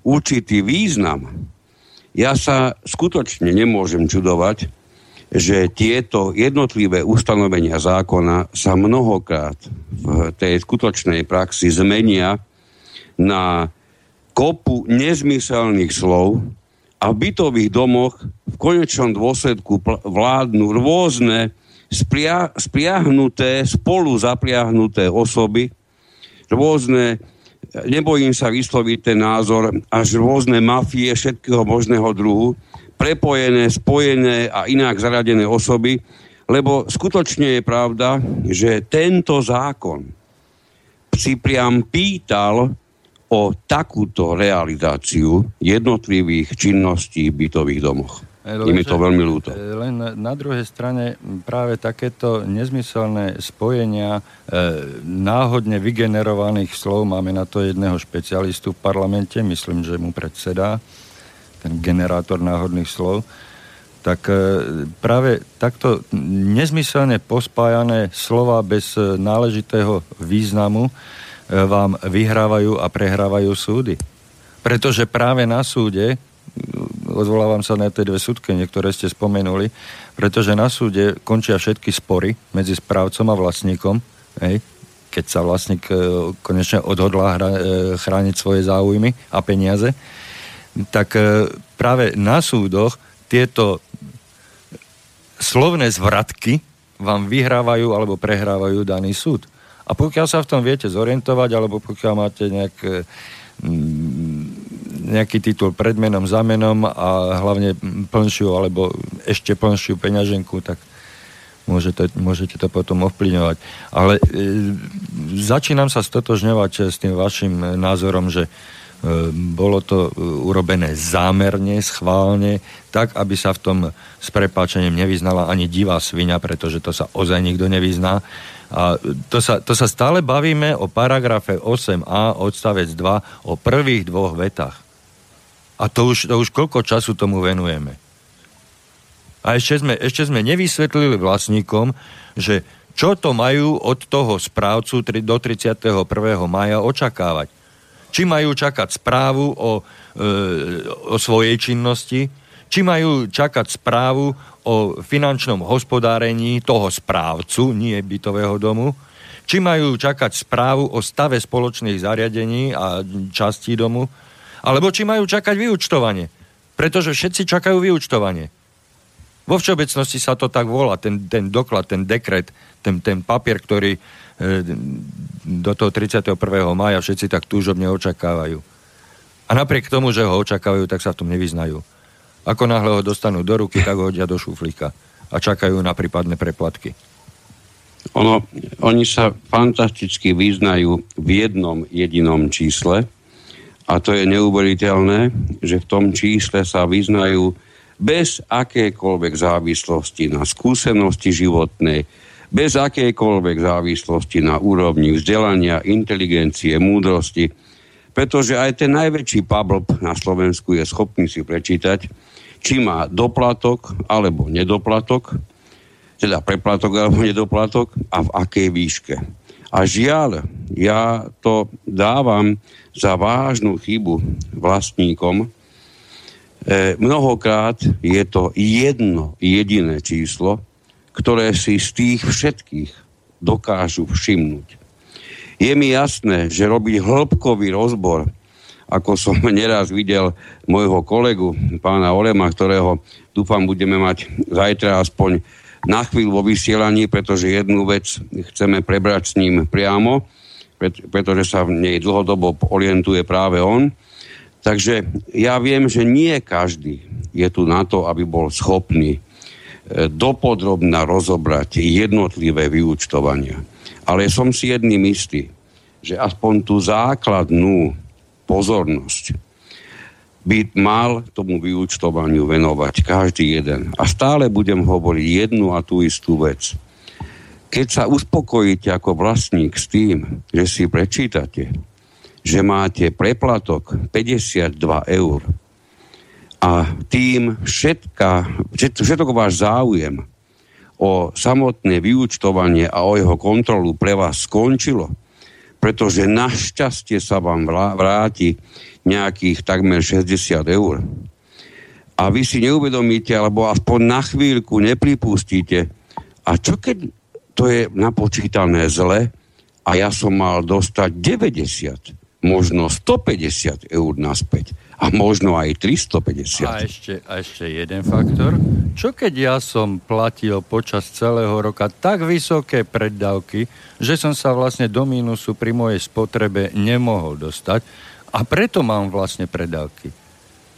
určitý význam, ja sa skutočne nemôžem čudovať, že tieto jednotlivé ustanovenia zákona sa mnohokrát v tej skutočnej praxi zmenia na kopu nezmyselných slov, a v bytových domoch v konečnom dôsledku vládnu rôzne spria, spriahnuté, spolu zapriahnuté osoby, rôzne, nebojím sa vysloviť ten názor, až rôzne mafie všetkého možného druhu, prepojené, spojené a inak zaradené osoby, lebo skutočne je pravda, že tento zákon si priam pýtal o takúto realizáciu jednotlivých činností v bytových domoch. Je mi to veľmi ľúto. E, len na druhej strane práve takéto nezmyselné spojenia e, náhodne vygenerovaných slov, máme na to jedného špecialistu v parlamente, myslím, že mu predsedá, ten generátor náhodných slov, tak e, práve takto nezmyselne pospájané slova bez e, náležitého významu E, vám vyhrávajú a prehrávajú súdy. Pretože práve na súde, odvolávam sa na tie dve súdky, niektoré ste spomenuli, pretože na súde končia všetky spory medzi správcom a vlastníkom, hej, keď sa vlastník e, konečne odhodlá e, chrániť svoje záujmy a peniaze, tak práve na súdoch tieto slovné zvratky vám vyhrávajú alebo prehrávajú daný súd. A pokiaľ sa v tom viete zorientovať, alebo pokiaľ máte nejak, mm, nejaký titul pred menom, za menom a hlavne plnšiu alebo ešte plnšiu peňaženku, tak môžete, môžete to potom ovplyvňovať. Ale e, začínam sa stotožňovať s tým vašim názorom, že e, bolo to urobené zámerne, schválne, tak, aby sa v tom s prepáčením nevyznala ani divá svinia, pretože to sa ozaj nikto nevyzná. A to sa, to sa stále bavíme o paragrafe 8a odstavec 2 o prvých dvoch vetách. A to už, to už koľko času tomu venujeme. A ešte sme, ešte sme nevysvetlili vlastníkom, že čo to majú od toho správcu do 31. maja očakávať. Či majú čakať správu o, e, o svojej činnosti, či majú čakať správu o finančnom hospodárení toho správcu, nie bytového domu, či majú čakať správu o stave spoločných zariadení a častí domu, alebo či majú čakať vyučtovanie. Pretože všetci čakajú vyučtovanie. Vo všeobecnosti sa to tak volá, ten, ten doklad, ten dekret, ten, ten papier, ktorý e, do toho 31. maja všetci tak túžobne očakávajú. A napriek tomu, že ho očakávajú, tak sa v tom nevyznajú. Ako náhle ho dostanú do ruky, tak ho hodia do šuflíka a čakajú na prípadné preplatky. Ono, oni sa fantasticky vyznajú v jednom jedinom čísle a to je neuveriteľné, že v tom čísle sa vyznajú bez akékoľvek závislosti na skúsenosti životnej, bez akékoľvek závislosti na úrovni vzdelania, inteligencie, múdrosti, pretože aj ten najväčší pablb na Slovensku je schopný si prečítať, či má doplatok alebo nedoplatok, teda preplatok alebo nedoplatok a v akej výške. A žiaľ, ja to dávam za vážnu chybu vlastníkom. E, mnohokrát je to jedno jediné číslo, ktoré si z tých všetkých dokážu všimnúť. Je mi jasné, že robiť hĺbkový rozbor, ako som neraz videl môjho kolegu, pána Olema, ktorého dúfam budeme mať zajtra aspoň na chvíľu vo vysielaní, pretože jednu vec chceme prebrať s ním priamo, pretože sa v nej dlhodobo orientuje práve on. Takže ja viem, že nie každý je tu na to, aby bol schopný e, dopodrobná rozobrať jednotlivé vyúčtovania. Ale som si jedným istý, že aspoň tú základnú pozornosť by mal tomu vyúčtovaniu venovať každý jeden. A stále budem hovoriť jednu a tú istú vec. Keď sa uspokojíte ako vlastník s tým, že si prečítate, že máte preplatok 52 eur a tým všetka, všetko váš záujem o samotné vyúčtovanie a o jeho kontrolu pre vás skončilo, pretože našťastie sa vám vráti nejakých takmer 60 eur. A vy si neuvedomíte, alebo aspoň na chvíľku nepripustíte, a čo keď to je napočítané zle a ja som mal dostať 90, možno 150 eur naspäť a možno aj 350. A ešte, a ešte jeden faktor. Čo keď ja som platil počas celého roka tak vysoké preddavky, že som sa vlastne do mínusu pri mojej spotrebe nemohol dostať a preto mám vlastne predávky.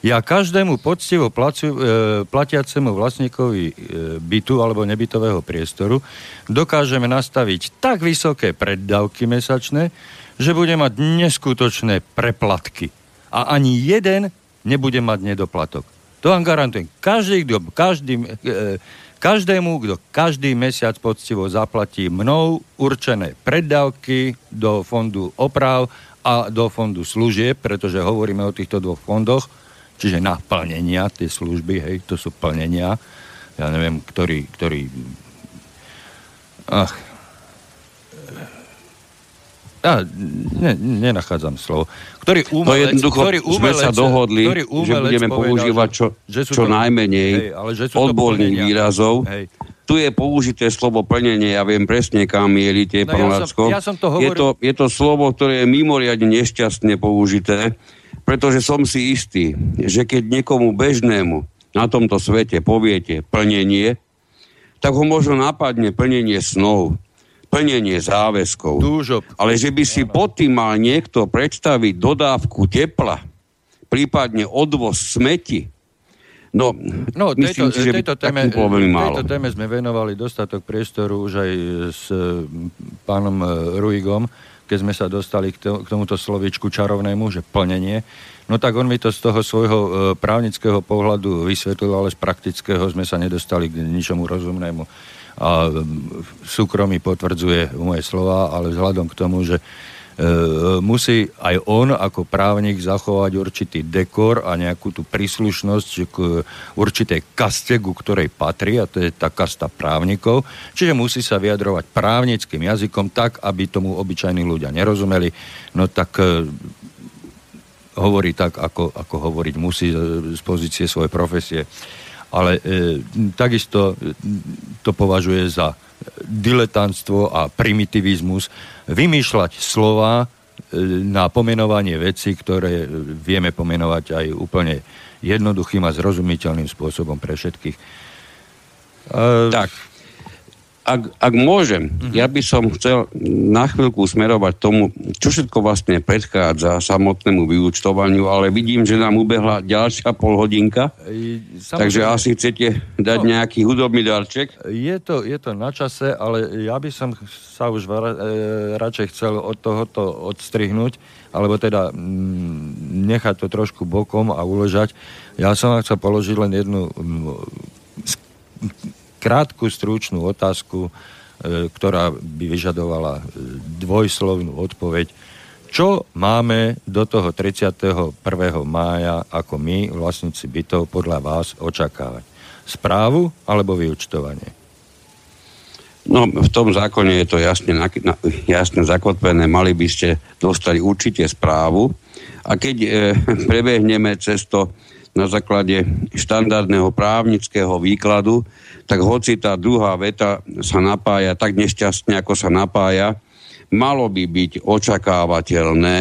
Ja každému poctivo placu, e, platiacemu vlastníkovi e, bytu alebo nebytového priestoru dokážeme nastaviť tak vysoké preddavky mesačné, že bude mať neskutočné preplatky. A ani jeden nebude mať nedoplatok. To vám garantujem. Každý, kto, každý, e, každému, kto každý mesiac poctivo zaplatí mnou určené preddavky do fondu oprav a do fondu služieb, pretože hovoríme o týchto dvoch fondoch, čiže na plnenia, tie služby, hej, to sú plnenia. Ja neviem, ktorý, ktorý... Ach, ja ne, nenachádzam slovo. Ktorý umelec, no ktorý umelec, sme sa dohodli, ktorý že budeme povedal, používať čo, že čo to, najmenej hej, ale že odborných výrazov. Hej tu je použité slovo plnenie, ja viem presne, kam mielite, no, pán ja Lacko. Ja som to hovoril... je, to, je to slovo, ktoré je mimoriadne nešťastne použité, pretože som si istý, že keď niekomu bežnému na tomto svete poviete plnenie, tak ho možno napadne plnenie snov, plnenie záväzkov. Túžob. Ale že by si pod tým mal niekto predstaviť dodávku tepla, prípadne odvoz smeti, No, no myslím tejto, si, že tejto, téme, tejto téme sme venovali dostatok priestoru už aj s pánom e, Ruigom, keď sme sa dostali k, to, k tomuto slovičku čarovnému, že plnenie. No tak on mi to z toho svojho e, právnického pohľadu vysvetlil, ale z praktického sme sa nedostali k ničomu rozumnému. A súkromí potvrdzuje moje slova, ale vzhľadom k tomu, že E, musí aj on ako právnik zachovať určitý dekor a nejakú tú príslušnosť k určitej kaste, ku ktorej patrí, a to je tá kasta právnikov. Čiže musí sa vyjadrovať právnickým jazykom tak, aby tomu obyčajní ľudia nerozumeli. No tak e, hovorí tak, ako, ako hovoriť musí z pozície svojej profesie. Ale e, takisto to považuje za diletantstvo a primitivizmus vymýšľať slova e, na pomenovanie veci, ktoré vieme pomenovať aj úplne jednoduchým a zrozumiteľným spôsobom pre všetkých. Tak. Ak, ak môžem, mm-hmm. ja by som chcel na chvíľku smerovať tomu, čo všetko vlastne predchádza samotnému vyučtovaniu, ale vidím, že nám ubehla ďalšia polhodinka, Samozrejme, takže asi chcete dať no, nejaký hudobný darček. Je to, je to na čase, ale ja by som sa už vara, e, radšej chcel od tohoto odstrihnúť, alebo teda m, nechať to trošku bokom a uležať. Ja som vám chcel položiť len jednu m, krátku, stručnú otázku, e, ktorá by vyžadovala e, dvojslovnú odpoveď. Čo máme do toho 31. mája ako my, vlastníci bytov, podľa vás očakávať? Správu alebo vyučtovanie? No, v tom zákone je to jasne, jasne zakotvené. Mali by ste dostať určite správu. A keď e, prebehneme cez to na základe štandardného právnického výkladu, tak hoci tá druhá veta sa napája tak nešťastne, ako sa napája, malo by byť očakávateľné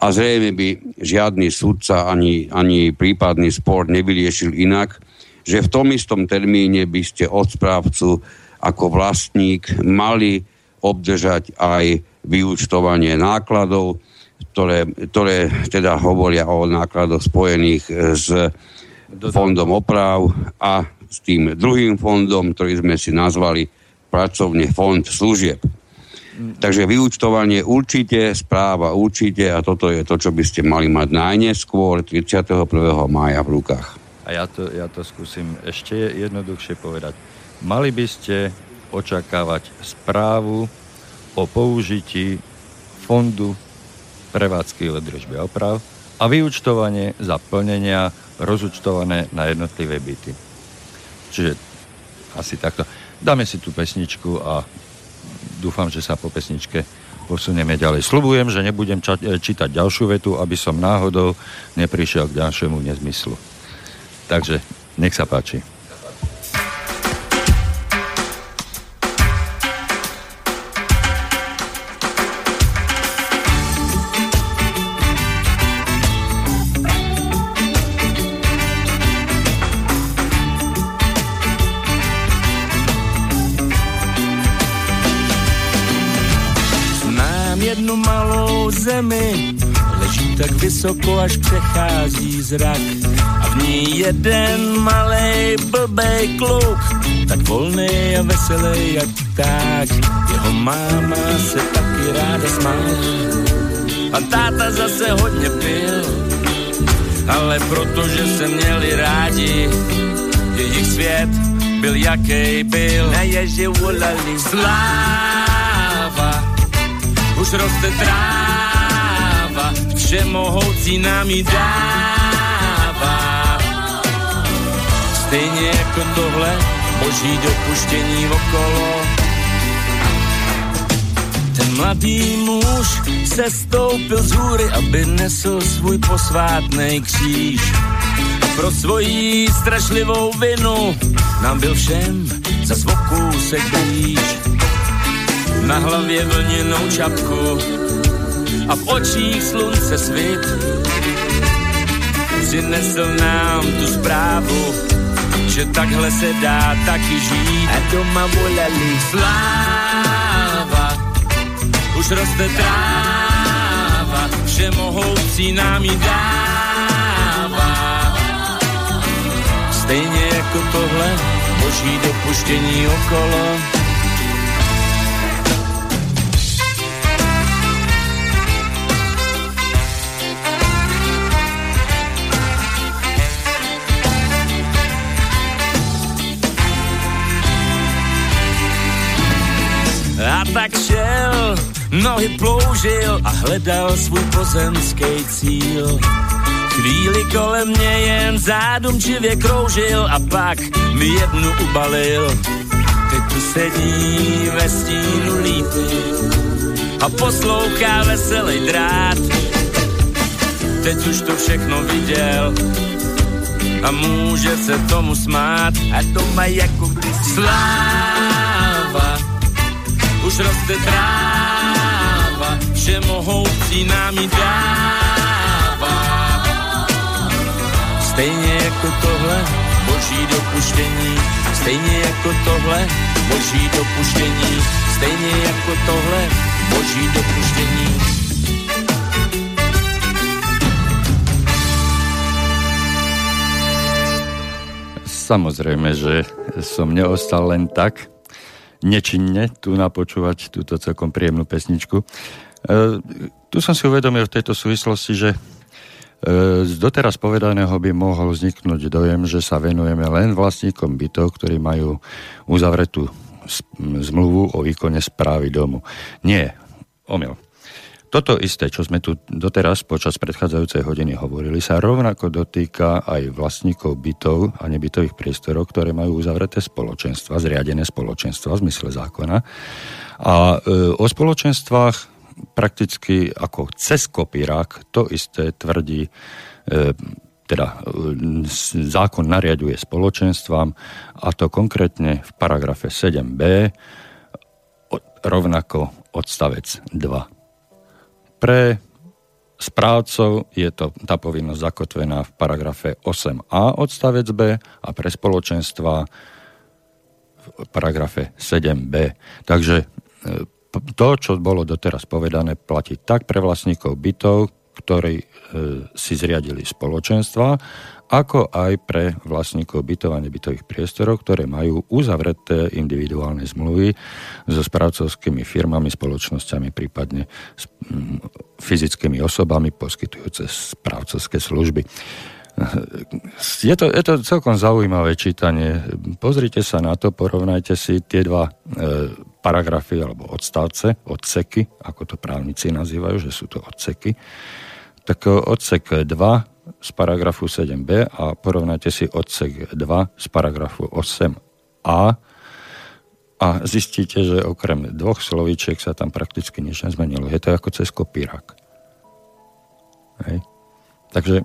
a zrejme by žiadny sudca ani, ani prípadný spor nevyriešil inak, že v tom istom termíne by ste od správcu ako vlastník mali obdržať aj vyúčtovanie nákladov, ktoré, ktoré teda hovoria o nákladoch spojených s fondom oprav a s tým druhým fondom, ktorý sme si nazvali pracovne fond služieb. Takže vyúčtovanie určite, správa určite a toto je to, čo by ste mali mať najneskôr 31. mája v rukách. A ja to, ja to skúsim ešte jednoduchšie povedať. Mali by ste očakávať správu o použití fondu prevádzky održby a oprav a vyučtovanie za plnenia rozúčtované na jednotlivé byty. Čiže asi takto. Dáme si tú pesničku a dúfam, že sa po pesničke posunieme ďalej. Slubujem, že nebudem ča- e, čítať ďalšiu vetu, aby som náhodou neprišiel k ďalšiemu nezmyslu. Takže nech sa páči. Vysoko, až přechází zrak. A v ní jeden malej blbej kluk, tak volný a veselý jak pták. Jeho máma se taky ráda smála a táta zase hodně pil. Ale protože se měli rádi, jejich svět byl jaký byl. Na ježi volali sláva, už roste tráva všemohoucí nám ji dává. Stejně jako tohle boží dopuštění okolo. Ten mladý muž se stoupil z hůry, aby nesl svůj posvátný kříž. A pro svoji strašlivou vinu nám byl všem za se blíž. Na hlavě vlněnou čapku a v očích slunce svit. Přinesl nám tu zprávu, že takhle se dá taky žít. A doma volali sláva, už roste tráva, všemohoucí nám ji dává. Stejně jako tohle, boží dopuštění okolo, tak šel, nohy ploužil a hledal svůj pozemský cíl. Chvíli kolem mě jen zádumčivě kroužil a pak mi jednu ubalil. Teď tu sedí ve stínu lípy a poslouchá veselý drát. Teď už to všechno viděl a může se tomu smát a doma jako kdysi sláva už roste tráva, všemohoucí nám ji dává. Stejně jako tohle, boží dopuštění, stejně jako tohle, boží dopuštění, stejně jako tohle boží dopuštění. Samozrejme, že som neostal len tak, nečinne tu napočúvať túto celkom príjemnú pesničku. E, tu som si uvedomil v tejto súvislosti, že e, z doteraz povedaného by mohol vzniknúť dojem, že sa venujeme len vlastníkom bytov, ktorí majú uzavretú zmluvu o výkone správy domu. Nie, omyl. Toto isté, čo sme tu doteraz počas predchádzajúcej hodiny hovorili, sa rovnako dotýka aj vlastníkov bytov a nebytových priestorov, ktoré majú uzavreté spoločenstva, zriadené spoločenstva v zmysle zákona. A e, o spoločenstvách prakticky ako cez kopírák to isté tvrdí e, teda zákon nariaduje spoločenstvám a to konkrétne v paragrafe 7b rovnako odstavec 2 pre správcov je to tá povinnosť zakotvená v paragrafe 8a odstavec B a pre spoločenstva v paragrafe 7b. Takže e, to, čo bolo doteraz povedané, platí tak pre vlastníkov bytov, ktorí e, si zriadili spoločenstva, ako aj pre vlastníkov bytov a nebytových priestorov, ktoré majú uzavreté individuálne zmluvy so správcovskými firmami, spoločnosťami, prípadne s mm, fyzickými osobami poskytujúce správcovské služby. Je to, je to celkom zaujímavé čítanie. Pozrite sa na to, porovnajte si tie dva e, paragrafy alebo odstavce, odseky, ako to právnici nazývajú, že sú to odseky. Tak odsek 2 z paragrafu 7b a porovnajte si odsek 2 z paragrafu 8a a zistíte, že okrem dvoch slovíčiek sa tam prakticky nič nezmenilo. Je to ako cez kopírak. Hej. Takže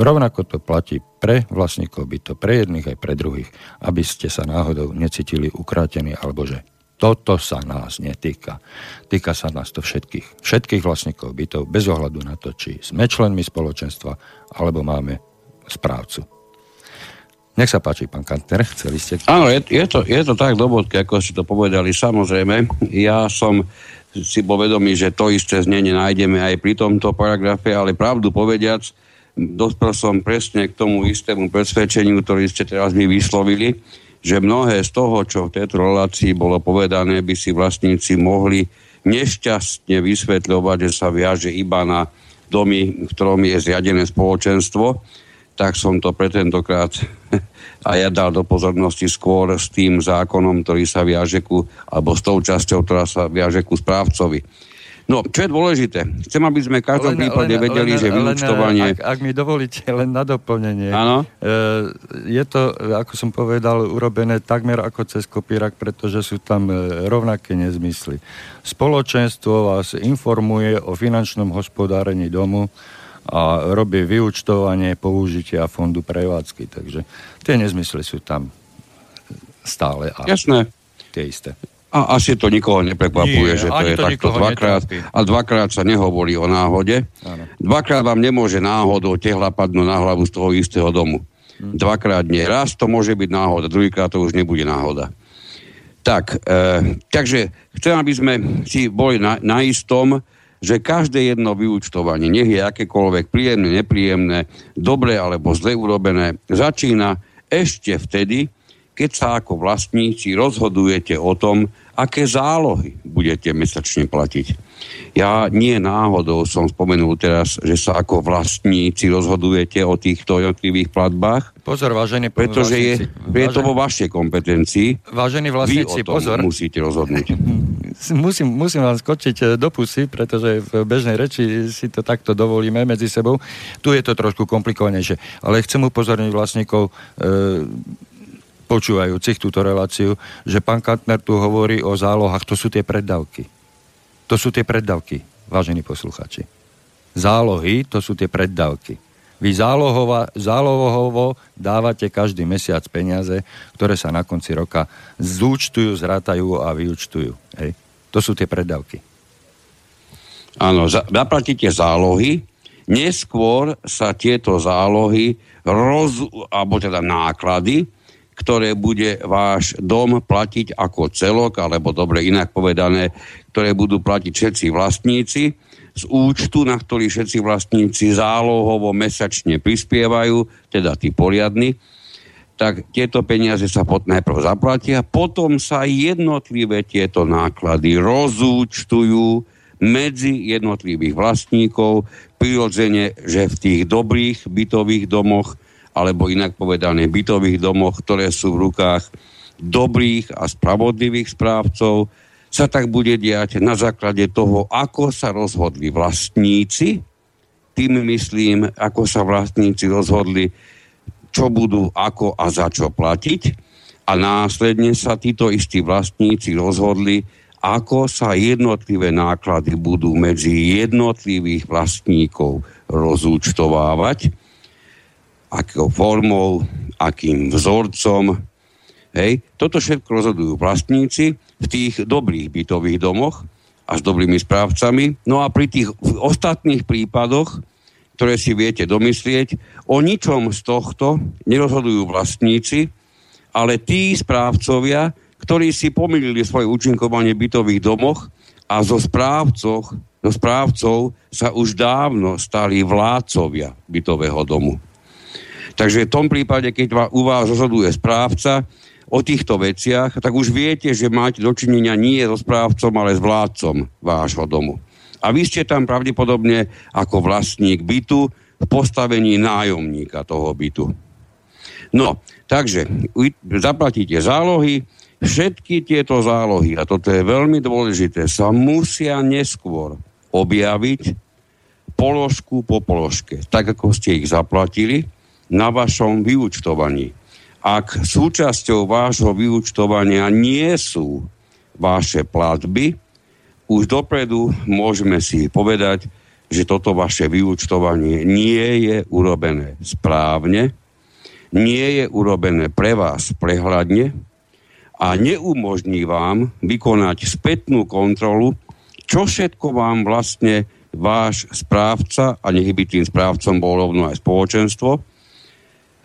rovnako to platí pre vlastníkov to pre jedných aj pre druhých, aby ste sa náhodou necítili ukrátení alebo že toto sa nás netýka. Týka sa nás to všetkých. Všetkých vlastníkov bytov, bez ohľadu na to, či sme členmi spoločenstva, alebo máme správcu. Nech sa páči, pán Kantner, chceli ste... Áno, je, je, to, je to tak do bodky, ako ste to povedali. Samozrejme, ja som si bol vedomý, že to isté znenie nájdeme aj pri tomto paragrafe, ale pravdu povediac, dospel som presne k tomu istému presvedčeniu, ktorý ste teraz mi vyslovili, že mnohé z toho, čo v tejto relácii bolo povedané, by si vlastníci mohli nešťastne vysvetľovať, že sa viaže iba na domy, v ktorom je zriadené spoločenstvo, tak som to pre tentokrát a ja dal do pozornosti skôr s tým zákonom, ktorý sa viaže ku, alebo s tou časťou, ktorá sa viaže ku správcovi. No, čo je dôležité, chcem, aby sme v každom len, prípade len, vedeli, len, že vyučtovanie... Ak, ak mi dovolíte len na doplnenie. Áno. E, je to, ako som povedal, urobené takmer ako cez kopírak, pretože sú tam e, rovnaké nezmysly. Spoločenstvo vás informuje o finančnom hospodárení domu a robí vyučtovanie použitia fondu prevádzky. Takže tie nezmysly sú tam stále. A Jasné. Tie isté. A asi to nikoho neprekvapuje, Nie, že to je to takto dvakrát. Netrápi. A dvakrát sa nehovorí o náhode. Ano. Dvakrát vám nemôže náhodou tehla padnúť na hlavu z toho istého domu. Hm. Dvakrát nie. Raz to môže byť náhoda, druhýkrát to už nebude náhoda. Tak, e, takže chcem, aby sme si boli na, na istom, že každé jedno vyučtovanie, nech je akékoľvek príjemné, nepríjemné, dobre alebo zle urobené, začína ešte vtedy, keď sa ako vlastníci rozhodujete o tom, aké zálohy budete mesačne platiť. Ja nie náhodou som spomenul teraz, že sa ako vlastníci rozhodujete o týchto jednotlivých platbách. Pozor, vážení Pretože je, je to vo vašej kompetencii. Vážení vlastníci, Vy o tom pozor. musíte rozhodnúť. Musím, musím vám skočiť eh, do pusy, pretože v bežnej reči si to takto dovolíme medzi sebou. Tu je to trošku komplikovanejšie. Ale chcem upozorniť vlastníkov e, počúvajúcich túto reláciu, že pán Kantner tu hovorí o zálohách, to sú tie preddavky. To sú tie preddavky, vážení posluchači. Zálohy, to sú tie preddavky. Vy zálohova, zálohovo dávate každý mesiac peniaze, ktoré sa na konci roka zúčtujú, zrátajú a vyúčtujú. Hej. To sú tie preddavky. Áno, zaplatíte zálohy, neskôr sa tieto zálohy, roz, alebo teda náklady, ktoré bude váš dom platiť ako celok, alebo dobre inak povedané, ktoré budú platiť všetci vlastníci. Z účtu, na ktorý všetci vlastníci zálohovo mesačne prispievajú, teda tí poriadni, tak tieto peniaze sa pod, najprv zaplatia, potom sa jednotlivé tieto náklady rozúčtujú medzi jednotlivých vlastníkov, prirodzene, že v tých dobrých bytových domoch, alebo inak povedané bytových domoch, ktoré sú v rukách dobrých a spravodlivých správcov, sa tak bude diať na základe toho, ako sa rozhodli vlastníci, tým myslím, ako sa vlastníci rozhodli čo budú ako a za čo platiť. A následne sa títo istí vlastníci rozhodli, ako sa jednotlivé náklady budú medzi jednotlivých vlastníkov rozúčtovávať, akou formou, akým vzorcom. Hej. Toto všetko rozhodujú vlastníci v tých dobrých bytových domoch a s dobrými správcami. No a pri tých ostatných prípadoch ktoré si viete domyslieť. O ničom z tohto nerozhodujú vlastníci, ale tí správcovia, ktorí si pomýlili svoje účinkovanie v bytových domoch a zo správcoch, zo správcov sa už dávno stali vládcovia bytového domu. Takže v tom prípade, keď u vás rozhoduje správca o týchto veciach, tak už viete, že máte dočinenia nie so správcom, ale s vládcom vášho domu. A vy ste tam pravdepodobne ako vlastník bytu v postavení nájomníka toho bytu. No, takže zaplatíte zálohy, všetky tieto zálohy, a toto je veľmi dôležité, sa musia neskôr objaviť položku po položke, tak ako ste ich zaplatili na vašom vyučtovaní. Ak súčasťou vášho vyučtovania nie sú vaše platby, už dopredu môžeme si povedať, že toto vaše vyučtovanie nie je urobené správne, nie je urobené pre vás prehľadne a neumožní vám vykonať spätnú kontrolu, čo všetko vám vlastne váš správca, a nech by tým správcom bolo rovno aj spoločenstvo,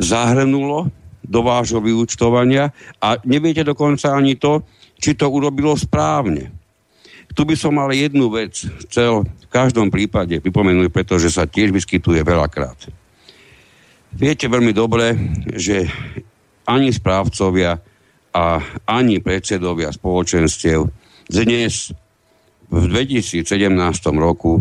zahrnulo do vášho vyučtovania a neviete dokonca ani to, či to urobilo správne. Tu by som ale jednu vec chcel v každom prípade pripomenúť, pretože sa tiež vyskytuje veľakrát. Viete veľmi dobre, že ani správcovia a ani predsedovia spoločenstiev dnes v 2017 roku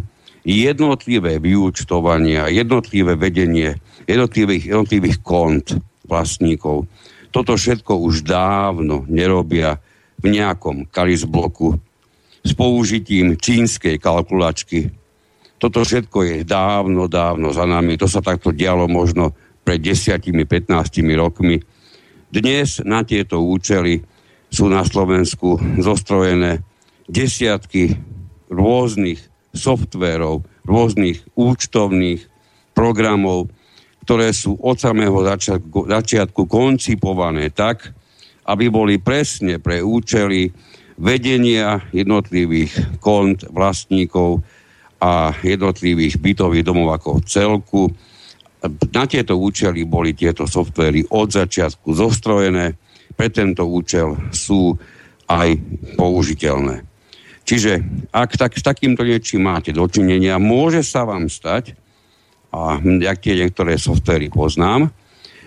jednotlivé vyúčtovania, jednotlivé vedenie jednotlivých, jednotlivých kont vlastníkov. Toto všetko už dávno nerobia v nejakom karizbloku s použitím čínskej kalkulačky. Toto všetko je dávno, dávno za nami. To sa takto dialo možno pred 10-15 rokmi. Dnes na tieto účely sú na Slovensku zostrojené desiatky rôznych softverov, rôznych účtovných programov, ktoré sú od samého začiatku, začiatku koncipované tak, aby boli presne pre účely vedenia jednotlivých kont vlastníkov a jednotlivých bytových domov ako celku. Na tieto účely boli tieto softvery od začiatku zostrojené, pre tento účel sú aj použiteľné. Čiže ak tak, s takýmto niečím máte dočinenia, môže sa vám stať, a jak tie niektoré softvery poznám,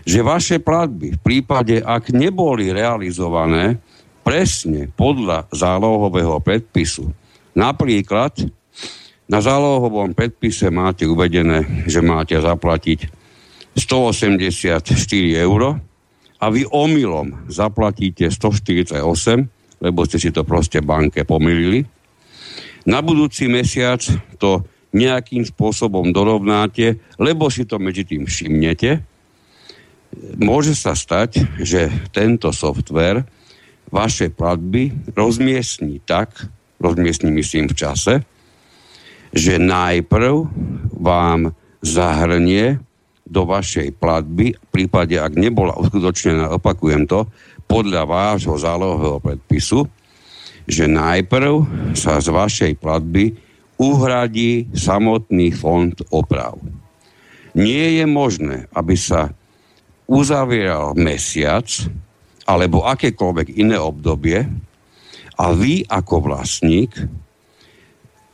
že vaše platby v prípade, ak neboli realizované presne podľa zálohového predpisu. Napríklad na zálohovom predpise máte uvedené, že máte zaplatiť 184 eur a vy omylom zaplatíte 148, lebo ste si to proste banke pomýlili. Na budúci mesiac to nejakým spôsobom dorovnáte, lebo si to medzi tým všimnete. Môže sa stať, že tento software vaše platby rozmiestni tak, rozmiestni myslím v čase, že najprv vám zahrnie do vašej platby, v prípade, ak nebola uskutočnená, opakujem to, podľa vášho zálohového predpisu, že najprv sa z vašej platby uhradí samotný fond oprav. Nie je možné, aby sa uzavieral mesiac alebo akékoľvek iné obdobie a vy ako vlastník,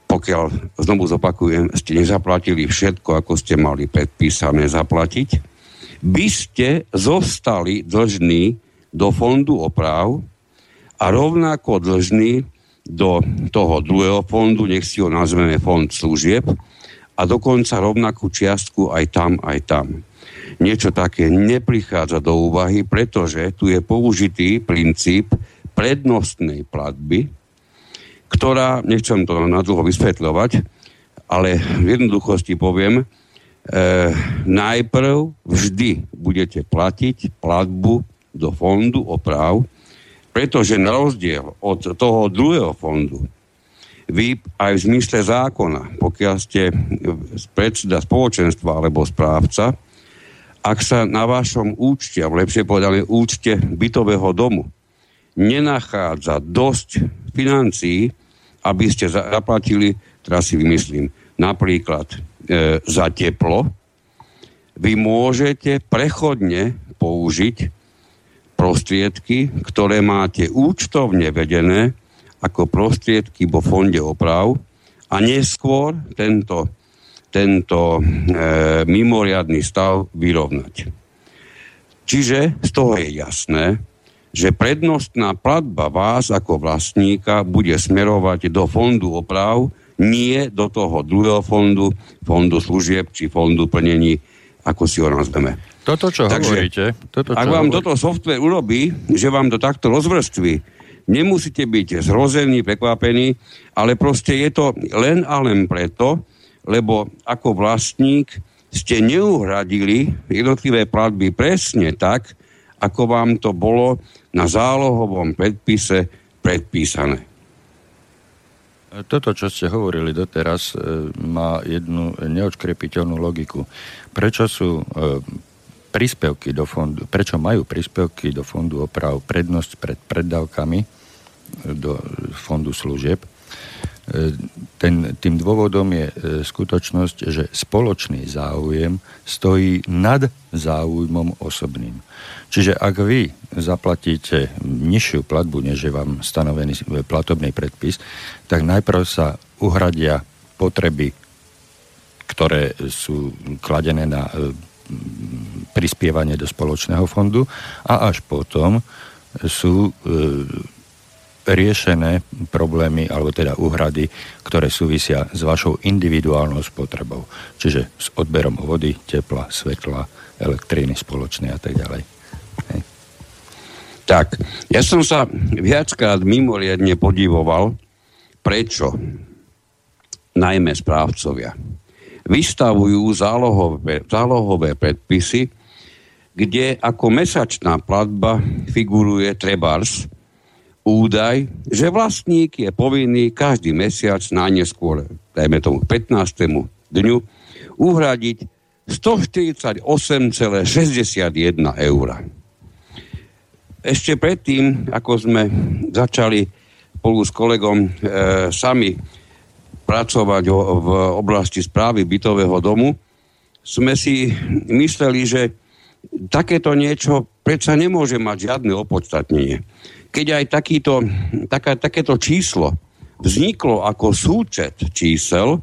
pokiaľ, znovu zopakujem, ste nezaplatili všetko, ako ste mali predpísané zaplatiť, by ste zostali dlžní do fondu oprav a rovnako dlžní do toho druhého fondu, nech si ho nazveme fond služieb, a dokonca rovnakú čiastku aj tam, aj tam. Niečo také neprichádza do úvahy, pretože tu je použitý princíp prednostnej platby, ktorá, nechcem to nadlho vysvetľovať, ale v jednoduchosti poviem, e, najprv vždy budete platiť platbu do fondu oprav, pretože na rozdiel od toho druhého fondu, vy aj v zmysle zákona, pokiaľ ste predseda spoločenstva alebo správca, ak sa na vašom účte, alebo lepšie povedané účte bytového domu, nenachádza dosť financií, aby ste zaplatili, teraz si vymyslím, napríklad e, za teplo, vy môžete prechodne použiť prostriedky, ktoré máte účtovne vedené ako prostriedky vo fonde oprav a neskôr tento tento e, mimoriadný stav vyrovnať. Čiže z toho je jasné, že prednostná platba vás ako vlastníka bude smerovať do fondu oprav, nie do toho druhého fondu, fondu služieb či fondu plnení, ako si ho nazveme. Toto, čo Takže, hovoríte... Toto, čo ak vám hovorí... toto software urobí, že vám to takto rozvrství, nemusíte byť zrození, prekvapení, ale proste je to len a len preto, lebo ako vlastník ste neuhradili jednotlivé platby presne tak, ako vám to bolo na zálohovom predpise predpísané. Toto, čo ste hovorili doteraz, e, má jednu neodškrepiteľnú logiku. Prečo sú e, príspevky do fondu, prečo majú príspevky do fondu oprav prednosť pred preddavkami do fondu služieb? ten, tým dôvodom je e, skutočnosť, že spoločný záujem stojí nad záujmom osobným. Čiže ak vy zaplatíte nižšiu platbu, než je vám stanovený platobný predpis, tak najprv sa uhradia potreby, ktoré sú kladené na e, prispievanie do spoločného fondu a až potom sú e, riešené problémy, alebo teda úhrady, ktoré súvisia s vašou individuálnou spotrebou. Čiže s odberom vody, tepla, svetla, elektriny spoločnej a tak ďalej. Tak, ja som sa viackrát mimoriadne podivoval, prečo najmä správcovia vystavujú zálohové, zálohové predpisy, kde ako mesačná platba figuruje trebárs údaj, že vlastník je povinný každý mesiac najneskôr, dajme tomu 15. dňu, uhradiť 148,61 eur. Ešte predtým, ako sme začali spolu s kolegom e, sami pracovať v oblasti správy bytového domu, sme si mysleli, že takéto niečo predsa nemôže mať žiadne opodstatnenie. Keď aj takýto, taká, takéto číslo vzniklo ako súčet čísel,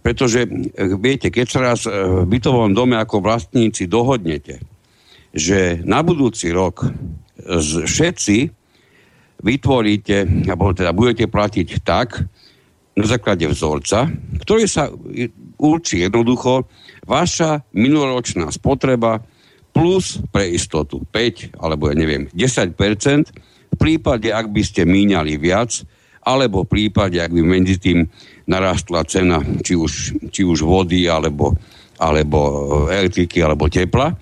pretože viete, keď sa raz e, v bytovom dome ako vlastníci dohodnete, že na budúci rok všetci vytvoríte, alebo teda budete platiť tak, na základe vzorca, ktorý sa určí jednoducho vaša minuloročná spotreba plus pre istotu 5 alebo ja neviem 10 v prípade, ak by ste míňali viac, alebo v prípade, ak by medzi tým narastla cena či už, či už vody, alebo, alebo elektriky, alebo tepla.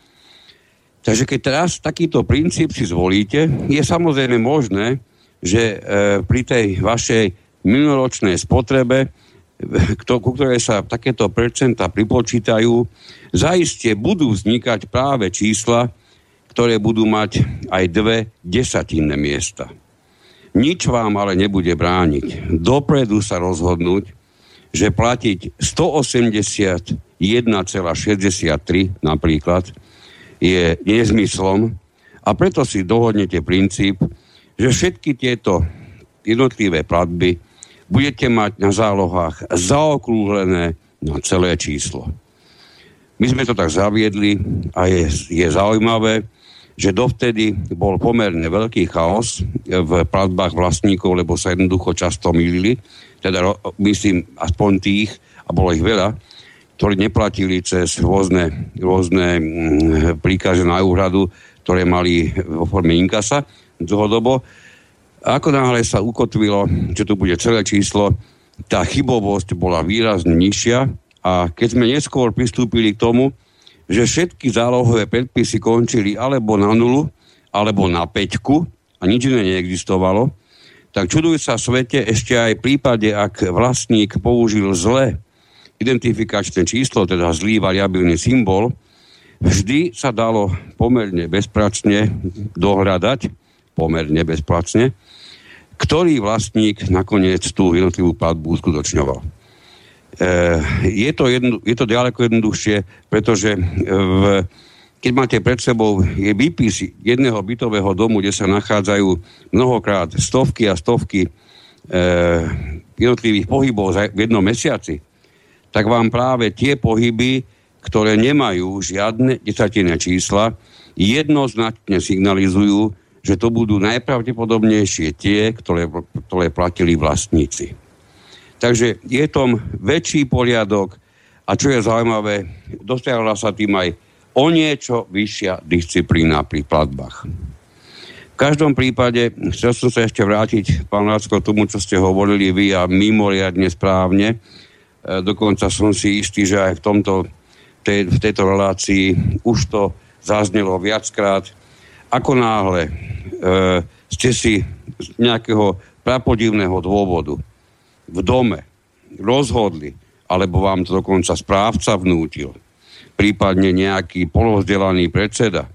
Takže keď teraz takýto princíp si zvolíte, je samozrejme možné, že e, pri tej vašej minuloročnej spotrebe, ku ktorej sa takéto percenta pripočítajú, zaiste budú vznikať práve čísla, ktoré budú mať aj dve desatinné miesta. Nič vám ale nebude brániť. Dopredu sa rozhodnúť, že platiť 181,63 napríklad je nezmyslom A preto si dohodnete princíp, že všetky tieto jednotlivé platby budete mať na zálohách zaokrúhlené na celé číslo. My sme to tak zaviedli a je, je zaujímavé, že dovtedy bol pomerne veľký chaos v platbách vlastníkov, lebo sa jednoducho často milili, teda myslím aspoň tých, a bolo ich veľa, ktorí neplatili cez rôzne, rôzne mm, príkazy na úhradu, ktoré mali vo forme inkasa dlhodobo. Ako náhle sa ukotvilo, že tu bude celé číslo, tá chybovosť bola výrazne nižšia. A keď sme neskôr pristúpili k tomu, že všetky zálohové predpisy končili alebo na nulu, alebo na peťku a nič iné neexistovalo, tak čuduj sa svete ešte aj v prípade, ak vlastník použil zle identifikačné číslo, teda zlý variabilný symbol, vždy sa dalo pomerne bezpracne dohľadať, pomerne bezpracne, ktorý vlastník nakoniec tú jednotlivú platbu uskutočňoval. E, je, to jedno, je to ďaleko jednoduchšie, pretože v, keď máte pred sebou je výpis jedného bytového domu, kde sa nachádzajú mnohokrát stovky a stovky e, jednotlivých pohybov v jednom mesiaci, tak vám práve tie pohyby, ktoré nemajú žiadne desatinné čísla, jednoznačne signalizujú, že to budú najpravdepodobnejšie tie, ktoré, ktoré platili vlastníci. Takže je tom väčší poriadok a čo je zaujímavé, dosiahla sa tým aj o niečo vyššia disciplína pri platbách. V každom prípade, chcel som sa ešte vrátiť, pán Lácko, tomu, čo ste hovorili vy a mimoriadne správne, E, dokonca som si istý, že aj v, tomto, tej, v tejto relácii už to zaznelo viackrát. Ako náhle e, ste si z nejakého prapodivného dôvodu v dome rozhodli, alebo vám to dokonca správca vnútil, prípadne nejaký polozdelaný predseda,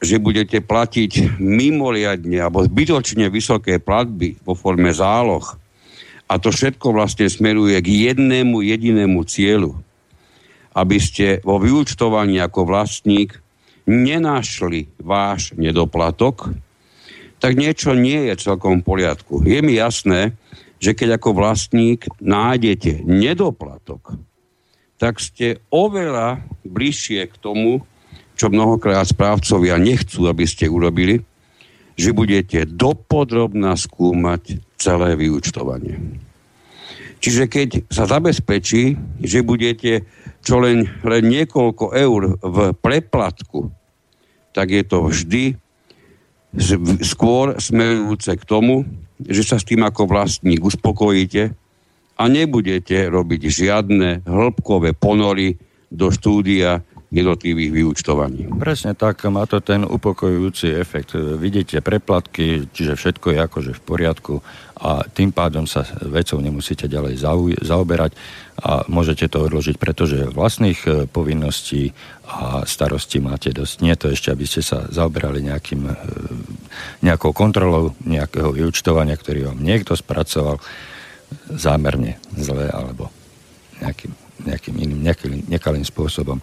že budete platiť mimoriadne alebo zbytočne vysoké platby vo forme záloh, a to všetko vlastne smeruje k jednému jedinému cieľu. Aby ste vo vyúčtovaní ako vlastník nenašli váš nedoplatok, tak niečo nie je celkom v poriadku. Je mi jasné, že keď ako vlastník nájdete nedoplatok, tak ste oveľa bližšie k tomu, čo mnohokrát správcovia nechcú, aby ste urobili, že budete dopodrobná skúmať celé vyučtovanie. Čiže keď sa zabezpečí, že budete čo len, len niekoľko eur v preplatku, tak je to vždy skôr smerujúce k tomu, že sa s tým ako vlastník uspokojíte a nebudete robiť žiadne hĺbkové ponory do štúdia jednotlivých vyúčtovaní. Presne tak, má to ten upokojujúci efekt. Vidíte preplatky, čiže všetko je akože v poriadku a tým pádom sa vecou nemusíte ďalej zaoberať a môžete to odložiť, pretože vlastných e, povinností a starostí máte dosť. Nie to ešte, aby ste sa zaoberali nejakým, e, nejakou kontrolou nejakého vyučtovania, ktorý vám niekto spracoval zámerne zle alebo nejakým, nejakým iným, nejakým, nekalým spôsobom.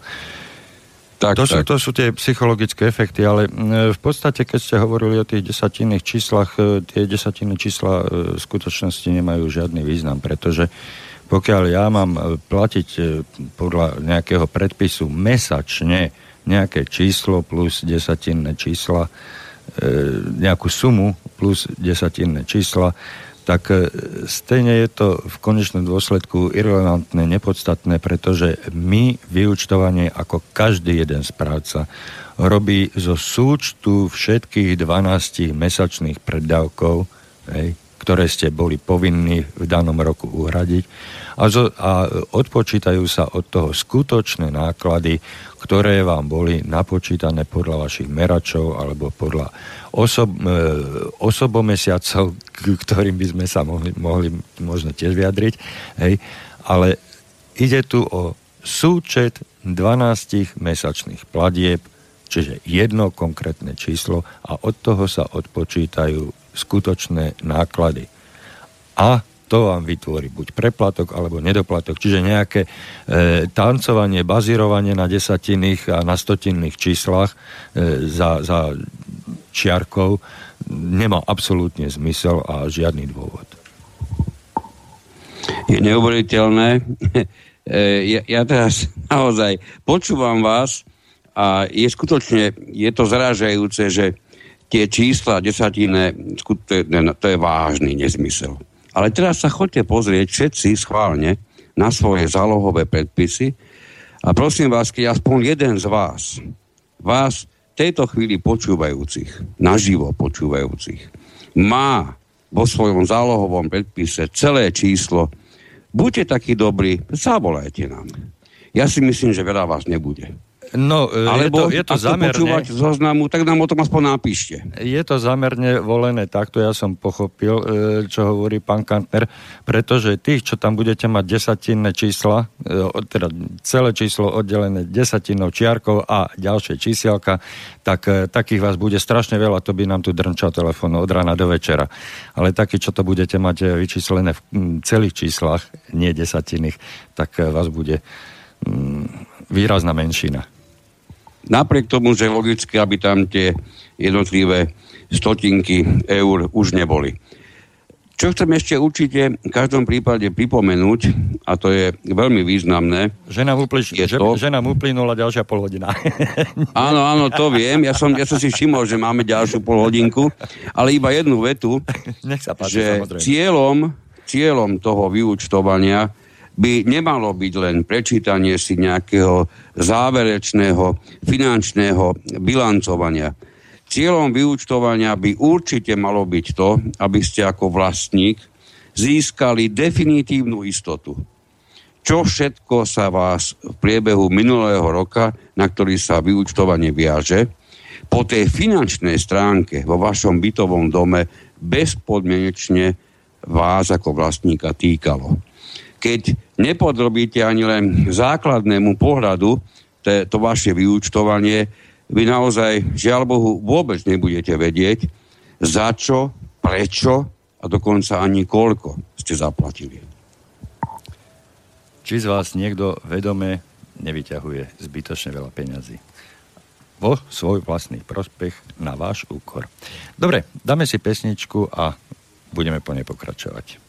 Tak, to, tak. Sú, to sú tie psychologické efekty, ale v podstate, keď ste hovorili o tých desatinných číslach, e, tie desatinné čísla e, v skutočnosti nemajú žiadny význam, pretože pokiaľ ja mám e, platiť podľa nejakého predpisu mesačne nejaké číslo plus desatinné čísla, nejakú sumu plus desatinné čísla, tak e, stejne je to v konečnom dôsledku irrelevantné, nepodstatné, pretože my vyučtovanie ako každý jeden správca robí zo súčtu všetkých 12 mesačných preddavkov, hej, ktoré ste boli povinní v danom roku uhradiť a, zo, a odpočítajú sa od toho skutočné náklady, ktoré vám boli napočítané podľa vašich meračov alebo podľa osob, e, osobomesiacov, k ktorým by sme sa mohli, mohli možno tiež vyjadriť. Hej. Ale ide tu o súčet 12 mesačných platieb, čiže jedno konkrétne číslo a od toho sa odpočítajú skutočné náklady. A to vám vytvorí buď preplatok alebo nedoplatok. Čiže nejaké e, tancovanie, bazírovanie na desatinných a na stotinných číslach e, za, za čiarkou nemá absolútne zmysel a žiadny dôvod. Je neuveriteľné. E, ja, ja teraz naozaj počúvam vás a je skutočne, je to zrážajúce, že tie čísla desatinné, to je vážny nezmysel. Ale teraz sa chodte pozrieť všetci schválne na svoje zálohové predpisy a prosím vás, keď aspoň jeden z vás, vás tejto chvíli počúvajúcich, naživo počúvajúcich, má vo svojom zálohovom predpise celé číslo, buďte takí dobrí, zavolajte nám. Ja si myslím, že veľa vás nebude. No, e, Alebo je to, je to zamerne... počúvať zoznamu, tak nám o tom aspoň napíšte. Je to zamerne volené takto, ja som pochopil, e, čo hovorí pán Kantner, pretože tých, čo tam budete mať desatinné čísla, e, teda celé číslo oddelené desatinnou čiarkou a ďalšie čísielka, tak takých vás bude strašne veľa, to by nám tu drnčal telefón od rána do večera. Ale takí, čo to budete mať vyčíslené v celých číslach, nie desatinných, tak vás bude výrazná menšina. Napriek tomu, že logicky, aby tam tie jednotlivé stotinky eur už neboli. Čo chcem ešte určite v každom prípade pripomenúť, a to je veľmi významné... Že nám, upli- je že, to... že nám uplynula ďalšia polhodina. áno, áno, to viem. Ja som, ja som si všimol, že máme ďalšiu polhodinku, ale iba jednu vetu, Nech sa páči, že cieľom, cieľom toho vyučtovania by nemalo byť len prečítanie si nejakého záverečného finančného bilancovania. Cieľom vyúčtovania by určite malo byť to, aby ste ako vlastník získali definitívnu istotu. Čo všetko sa vás v priebehu minulého roka, na ktorý sa vyúčtovanie viaže, po tej finančnej stránke vo vašom bytovom dome bezpodmienečne vás ako vlastníka týkalo keď nepodrobíte ani len základnému pohľadu to, to vaše vyúčtovanie, vy naozaj, žiaľ Bohu, vôbec nebudete vedieť, za čo, prečo a dokonca ani koľko ste zaplatili. Či z vás niekto vedome nevyťahuje zbytočne veľa peňazí vo svoj vlastný prospech na váš úkor. Dobre, dáme si pesničku a budeme po nej pokračovať.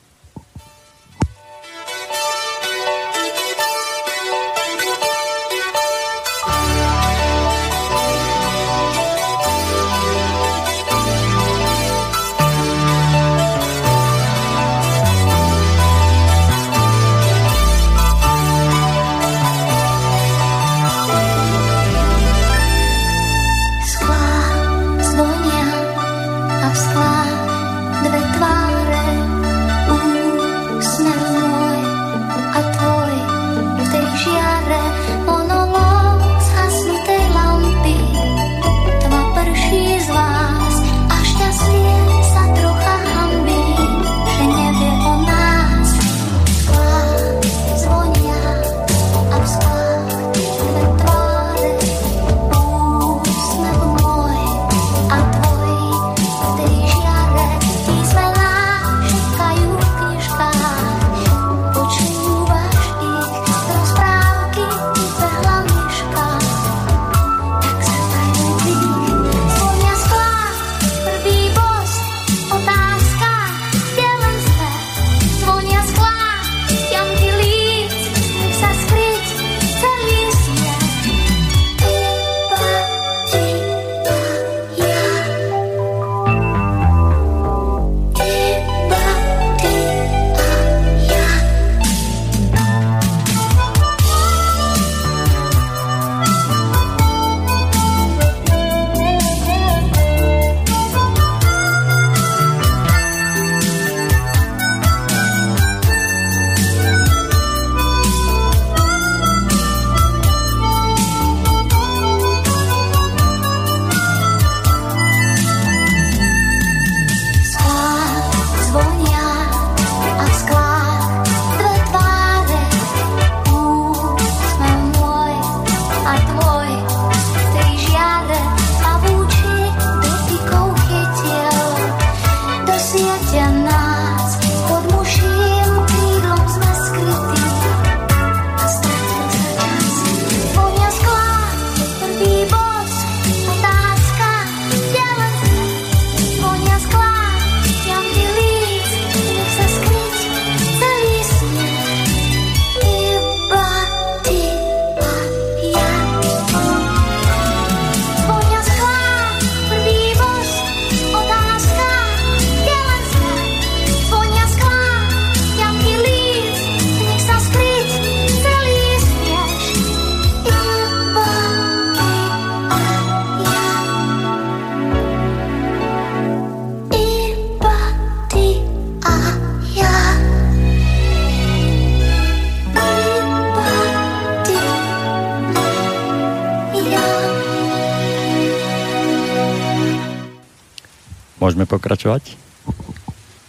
Pokračovať?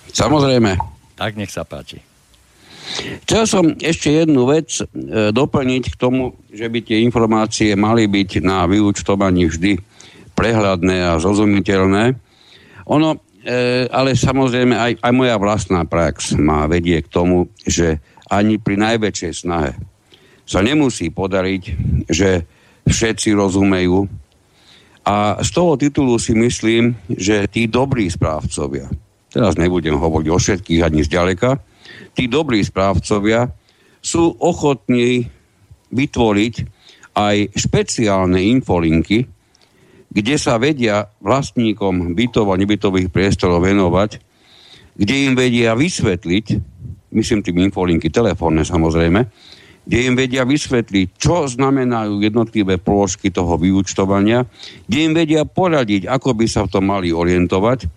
Samozrejme. Tak nech sa páči. Chcel som ešte jednu vec e, doplniť k tomu, že by tie informácie mali byť na vyúčtovaní vždy prehľadné a zrozumiteľné. Ono, e, ale samozrejme aj, aj moja vlastná prax má vedie k tomu, že ani pri najväčšej snahe sa nemusí podariť, že všetci rozumejú. A z toho titulu si myslím, že tí dobrí správcovia, teraz nebudem hovoriť o všetkých ani zďaleka, tí dobrí správcovia sú ochotní vytvoriť aj špeciálne infolinky, kde sa vedia vlastníkom bytov a nebytových priestorov venovať, kde im vedia vysvetliť, myslím tým infolinky telefónne samozrejme, kde im vedia vysvetliť, čo znamenajú jednotlivé položky toho vyúčtovania, kde im vedia poradiť, ako by sa v tom mali orientovať.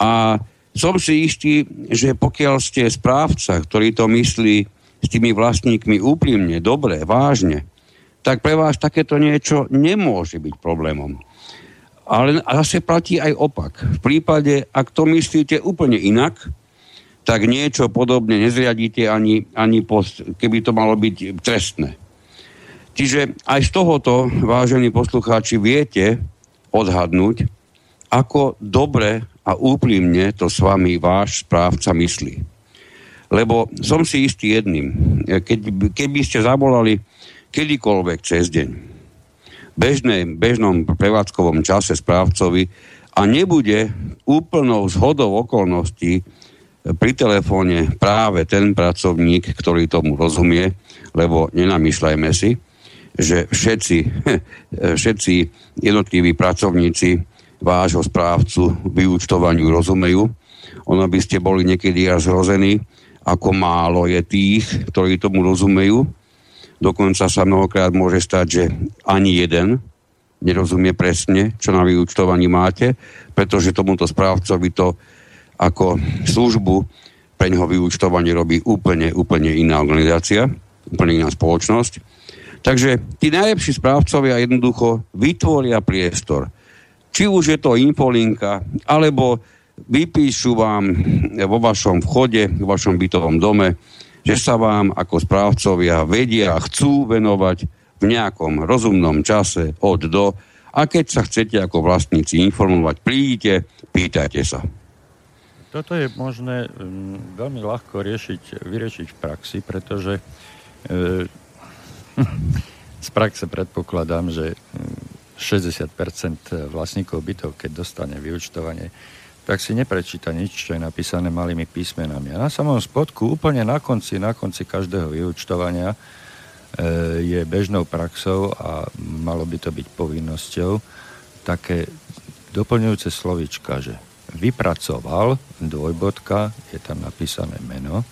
A som si istý, že pokiaľ ste správca, ktorý to myslí s tými vlastníkmi úprimne, dobre, vážne, tak pre vás takéto niečo nemôže byť problémom. Ale zase platí aj opak. V prípade, ak to myslíte úplne inak, tak niečo podobne nezriadíte ani, ani post, keby to malo byť trestné. Čiže aj z tohoto, vážení poslucháči, viete odhadnúť, ako dobre a úprimne to s vami váš správca myslí. Lebo som si istý jedným. Keď, keby ste zavolali kedykoľvek cez deň bežnej, bežnom prevádzkovom čase správcovi a nebude úplnou zhodou okolností pri telefóne práve ten pracovník, ktorý tomu rozumie, lebo nenamýšľajme si, že všetci, všetci jednotliví pracovníci vášho správcu vyúčtovaniu rozumejú. Ono by ste boli niekedy až zrození, ako málo je tých, ktorí tomu rozumejú. Dokonca sa mnohokrát môže stať, že ani jeden nerozumie presne, čo na vyúčtovaní máte, pretože tomuto správcovi to ako službu pre neho vyúčtovanie robí úplne, úplne iná organizácia, úplne iná spoločnosť. Takže tí najlepší správcovia jednoducho vytvoria priestor či už je to infolinka, alebo vypíšu vám vo vašom vchode, vo vašom bytovom dome, že sa vám ako správcovia vedia a chcú venovať v nejakom rozumnom čase od do a keď sa chcete ako vlastníci informovať, prídite, pýtajte sa. Toto je možné um, veľmi ľahko riešiť, vyriešiť v praxi, pretože e, z praxe predpokladám, že 60% vlastníkov bytov, keď dostane vyučtovanie, tak si neprečíta nič, čo je napísané malými písmenami. A na samom spodku, úplne na konci, na konci každého vyučtovania e, je bežnou praxou a malo by to byť povinnosťou také doplňujúce slovička, že vypracoval, dvojbodka, je tam napísané meno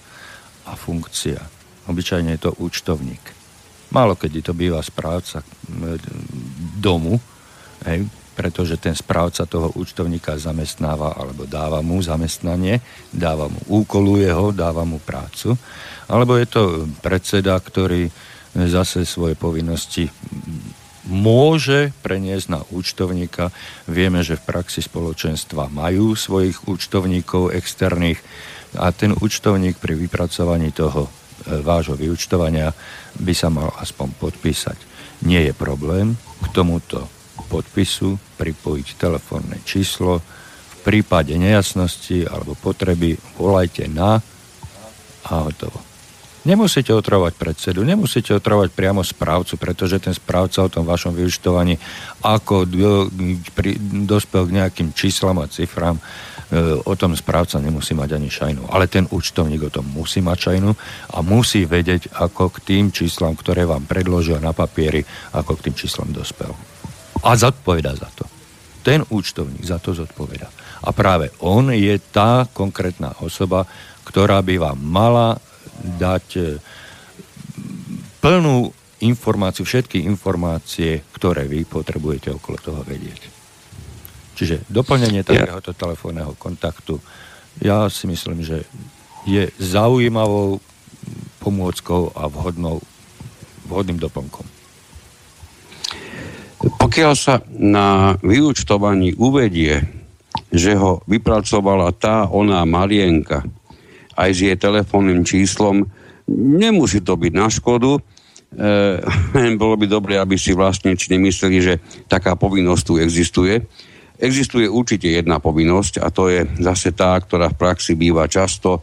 a funkcia. Obyčajne je to účtovník. Málo kedy to býva správca domu, hej, pretože ten správca toho účtovníka zamestnáva alebo dáva mu zamestnanie, dáva mu úkoluje ho, dáva mu prácu. Alebo je to predseda, ktorý zase svoje povinnosti môže preniesť na účtovníka. Vieme, že v praxi spoločenstva majú svojich účtovníkov externých a ten účtovník pri vypracovaní toho e, vášho vyučtovania by sa mal aspoň podpísať. Nie je problém k tomuto podpisu pripojiť telefónne číslo. V prípade nejasnosti alebo potreby volajte na a hotovo. Nemusíte otravať predsedu, nemusíte otravať priamo správcu, pretože ten správca o tom vašom vyučtovaní, ako do, pri, dospel k nejakým číslam a cifrám, o tom správca nemusí mať ani šajnu. Ale ten účtovník o tom musí mať šajnu a musí vedieť, ako k tým číslam, ktoré vám predložia na papieri, ako k tým číslam dospel. A zodpoveda za to. Ten účtovník za to zodpoveda. A práve on je tá konkrétna osoba, ktorá by vám mala dať e, plnú informáciu, všetky informácie, ktoré vy potrebujete okolo toho vedieť. Čiže doplnenie takéhoto telefónneho kontaktu, ja si myslím, že je zaujímavou pomôckou a vhodnou, vhodným doplnkom. Pokiaľ sa na vyúčtovaní uvedie že ho vypracovala tá ona Marienka aj s jej telefónnym číslom, nemusí to byť na škodu, e, bolo by dobre, aby si vlastníci nemysleli, že taká povinnosť tu existuje. Existuje určite jedna povinnosť a to je zase tá, ktorá v praxi býva často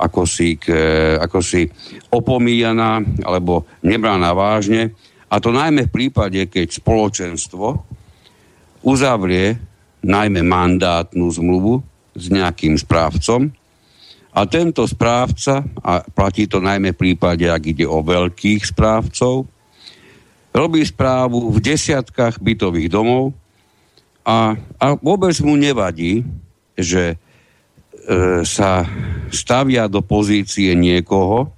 ako si, k, ako si opomíjaná alebo nebrána vážne. A to najmä v prípade, keď spoločenstvo uzavrie najmä mandátnu zmluvu s nejakým správcom a tento správca, a platí to najmä v prípade, ak ide o veľkých správcov, robí správu v desiatkách bytových domov a, a vôbec mu nevadí, že e, sa stavia do pozície niekoho,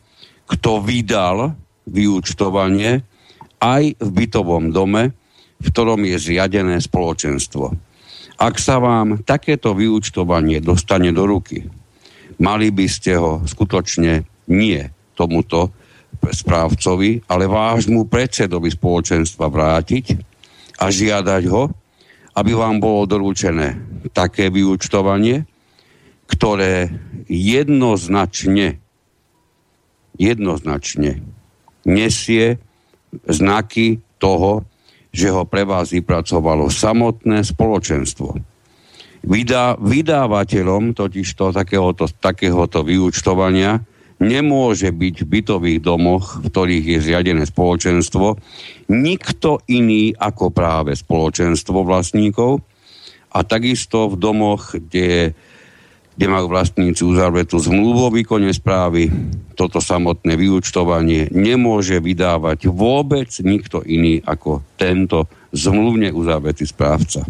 kto vydal vyúčtovanie aj v bytovom dome, v ktorom je zriadené spoločenstvo. Ak sa vám takéto vyúčtovanie dostane do ruky, mali by ste ho skutočne nie tomuto správcovi, ale vášmu predsedovi spoločenstva vrátiť a žiadať ho, aby vám bolo doručené také vyučtovanie, ktoré jednoznačne jednoznačne nesie znaky toho, že ho pre vás vypracovalo samotné spoločenstvo. Vydá, vydávateľom totižto takéhoto, takéhoto vyučtovania nemôže byť v bytových domoch, v ktorých je zriadené spoločenstvo, nikto iný ako práve spoločenstvo vlastníkov a takisto v domoch, kde, kde majú vlastníci uzavretú zmluvu o výkone správy, toto samotné vyučtovanie nemôže vydávať vôbec nikto iný ako tento zmluvne uzavretý správca.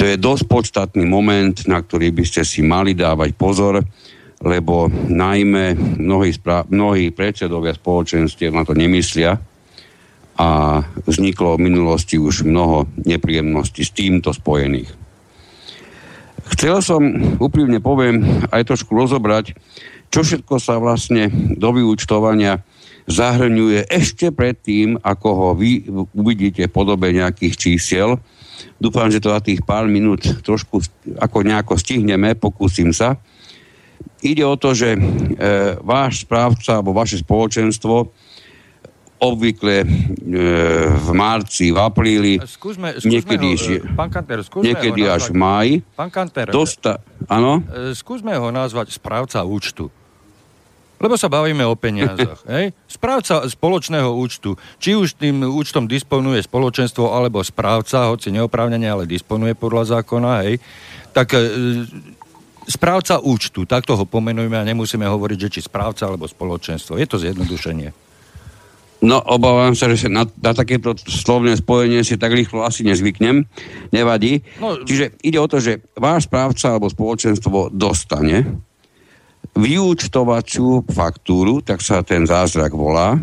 To je dosť podstatný moment, na ktorý by ste si mali dávať pozor, lebo najmä mnohí, spra- mnohí predsedovia spoločenstiev na to nemyslia a vzniklo v minulosti už mnoho nepríjemností s týmto spojených. Chcel som, úprimne poviem, aj trošku rozobrať, čo všetko sa vlastne do vyúčtovania zahrňuje ešte predtým, ako ho vy uvidíte v podobe nejakých čísiel. Dúfam, že to za tých pár minút trošku ako nejako stihneme, pokúsim sa. Ide o to, že e, váš správca alebo vaše spoločenstvo obvykle e, v marci, v apríli, skúsme, skúsme niekedy, ho, e, pán Kanter, skúsme niekedy ho až v máji. Pán Kanter, dosta, áno? E, skúsme ho nazvať správca účtu. Lebo sa bavíme o peniazoch. hej? Správca spoločného účtu. Či už tým účtom disponuje spoločenstvo alebo správca, hoci neoprávnene, ale disponuje podľa zákona, hej, tak e, správca účtu, takto ho pomenujeme a nemusíme hovoriť, že či správca alebo spoločenstvo. Je to zjednodušenie. No, obávam sa, že na, na takéto slovné spojenie si tak rýchlo asi nezvyknem. Nevadí. No, Čiže ide o to, že váš správca alebo spoločenstvo dostane vyúčtovaciu faktúru, tak sa ten zázrak volá,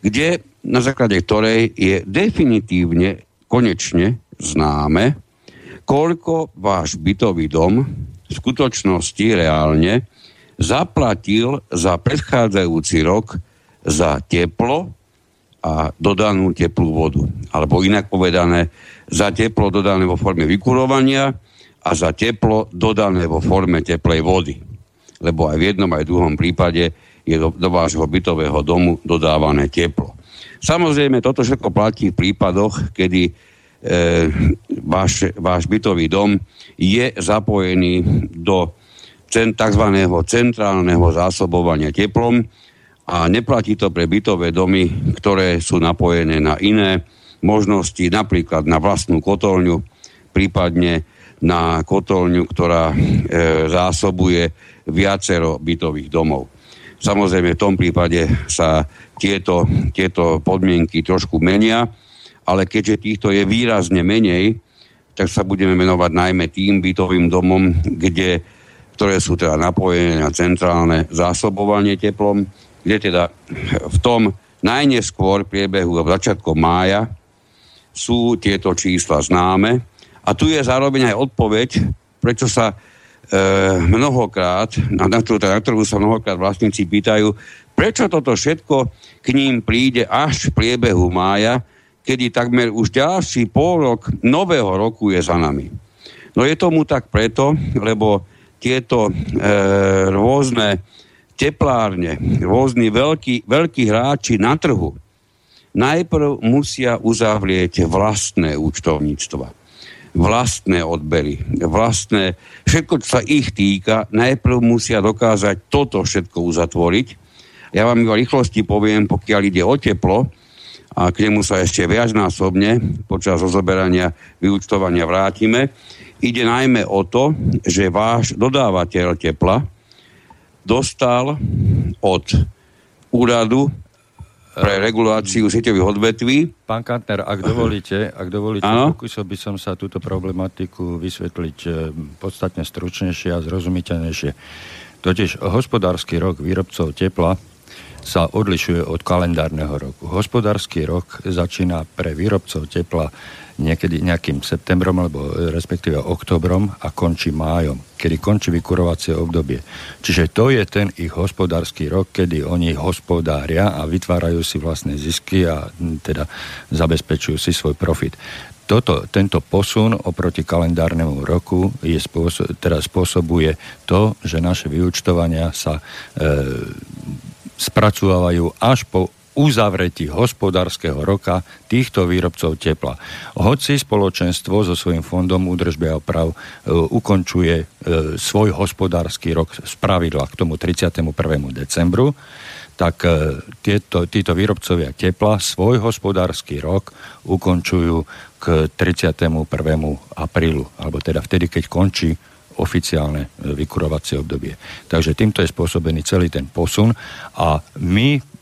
kde na základe ktorej je definitívne, konečne známe, koľko váš bytový dom v skutočnosti reálne zaplatil za predchádzajúci rok za teplo a dodanú teplú vodu. Alebo inak povedané, za teplo dodané vo forme vykurovania a za teplo dodané vo forme teplej vody. Lebo aj v jednom, aj v druhom prípade je do, do vášho bytového domu dodávané teplo. Samozrejme, toto všetko platí v prípadoch, kedy E, váš, váš bytový dom je zapojený do tzv. centrálneho zásobovania teplom a neplatí to pre bytové domy, ktoré sú napojené na iné možnosti, napríklad na vlastnú kotolňu, prípadne na kotolňu, ktorá e, zásobuje viacero bytových domov. Samozrejme, v tom prípade sa tieto, tieto podmienky trošku menia ale keďže týchto je výrazne menej, tak sa budeme menovať najmä tým bytovým domom, kde, ktoré sú teda napojené na centrálne zásobovanie teplom, kde teda v tom najneskôr priebehu v začiatkom mája sú tieto čísla známe. A tu je zároveň aj odpoveď, prečo sa mnohokrát, na, ktorú, na ktorú sa mnohokrát vlastníci pýtajú, prečo toto všetko k ním príde až v priebehu mája, kedy takmer už ďalší pol rok nového roku je za nami. No je tomu tak preto, lebo tieto e, rôzne teplárne, rôzni veľkí, veľkí hráči na trhu najprv musia uzavrieť vlastné účtovníctva, vlastné odbery, vlastné, všetko, čo sa ich týka, najprv musia dokázať toto všetko uzatvoriť. Ja vám iba rýchlosti poviem, pokiaľ ide o teplo, a k nemu sa ešte viacnásobne počas rozoberania vyúčtovania vrátime. Ide najmä o to, že váš dodávateľ tepla dostal od úradu pre reguláciu sieťových odvetví. Pán Kantner, ak dovolíte, ak dovolíte, pokúsil by som sa túto problematiku vysvetliť eh, podstatne stručnejšie a zrozumiteľnejšie. Totiž hospodársky rok výrobcov tepla sa odlišuje od kalendárneho roku. Hospodársky rok začína pre výrobcov tepla niekedy nejakým septembrom alebo respektíve oktobrom a končí májom, kedy končí vykurovacie obdobie. Čiže to je ten ich hospodársky rok, kedy oni hospodária a vytvárajú si vlastné zisky a teda zabezpečujú si svoj profit. Toto, tento posun oproti kalendárnemu roku je spôsob, teda spôsobuje to, že naše vyučtovania sa e, spracovávajú až po uzavretí hospodárskeho roka týchto výrobcov tepla. Hoci spoločenstvo so svojím fondom údržby a oprav e, ukončuje e, svoj hospodársky rok z pravidla k tomu 31. decembru, tak e, tieto, títo výrobcovia tepla svoj hospodársky rok ukončujú k 31. aprílu, alebo teda vtedy, keď končí oficiálne e, vykurovacie obdobie. Takže týmto je spôsobený celý ten posun a my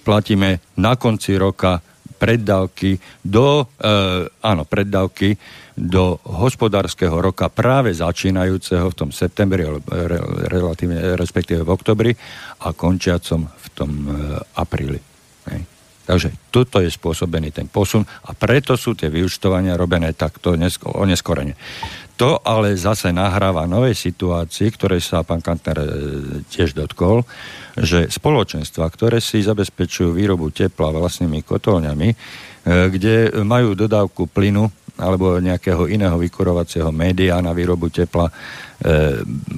platíme na konci roka preddavky do, e, áno, preddavky do hospodárskeho roka práve začínajúceho v tom septembri, re, relatívne, respektíve v oktobri a končiacom v tom e, apríli. Takže toto je spôsobený ten posun a preto sú tie vyučtovania robené takto nesko, oneskorene. To ale zase nahráva novej situácii, ktorej sa pán Kantner e, tiež dotkol, že spoločenstva, ktoré si zabezpečujú výrobu tepla vlastnými kotolňami, e, kde majú dodávku plynu alebo nejakého iného vykurovacieho média na výrobu tepla e,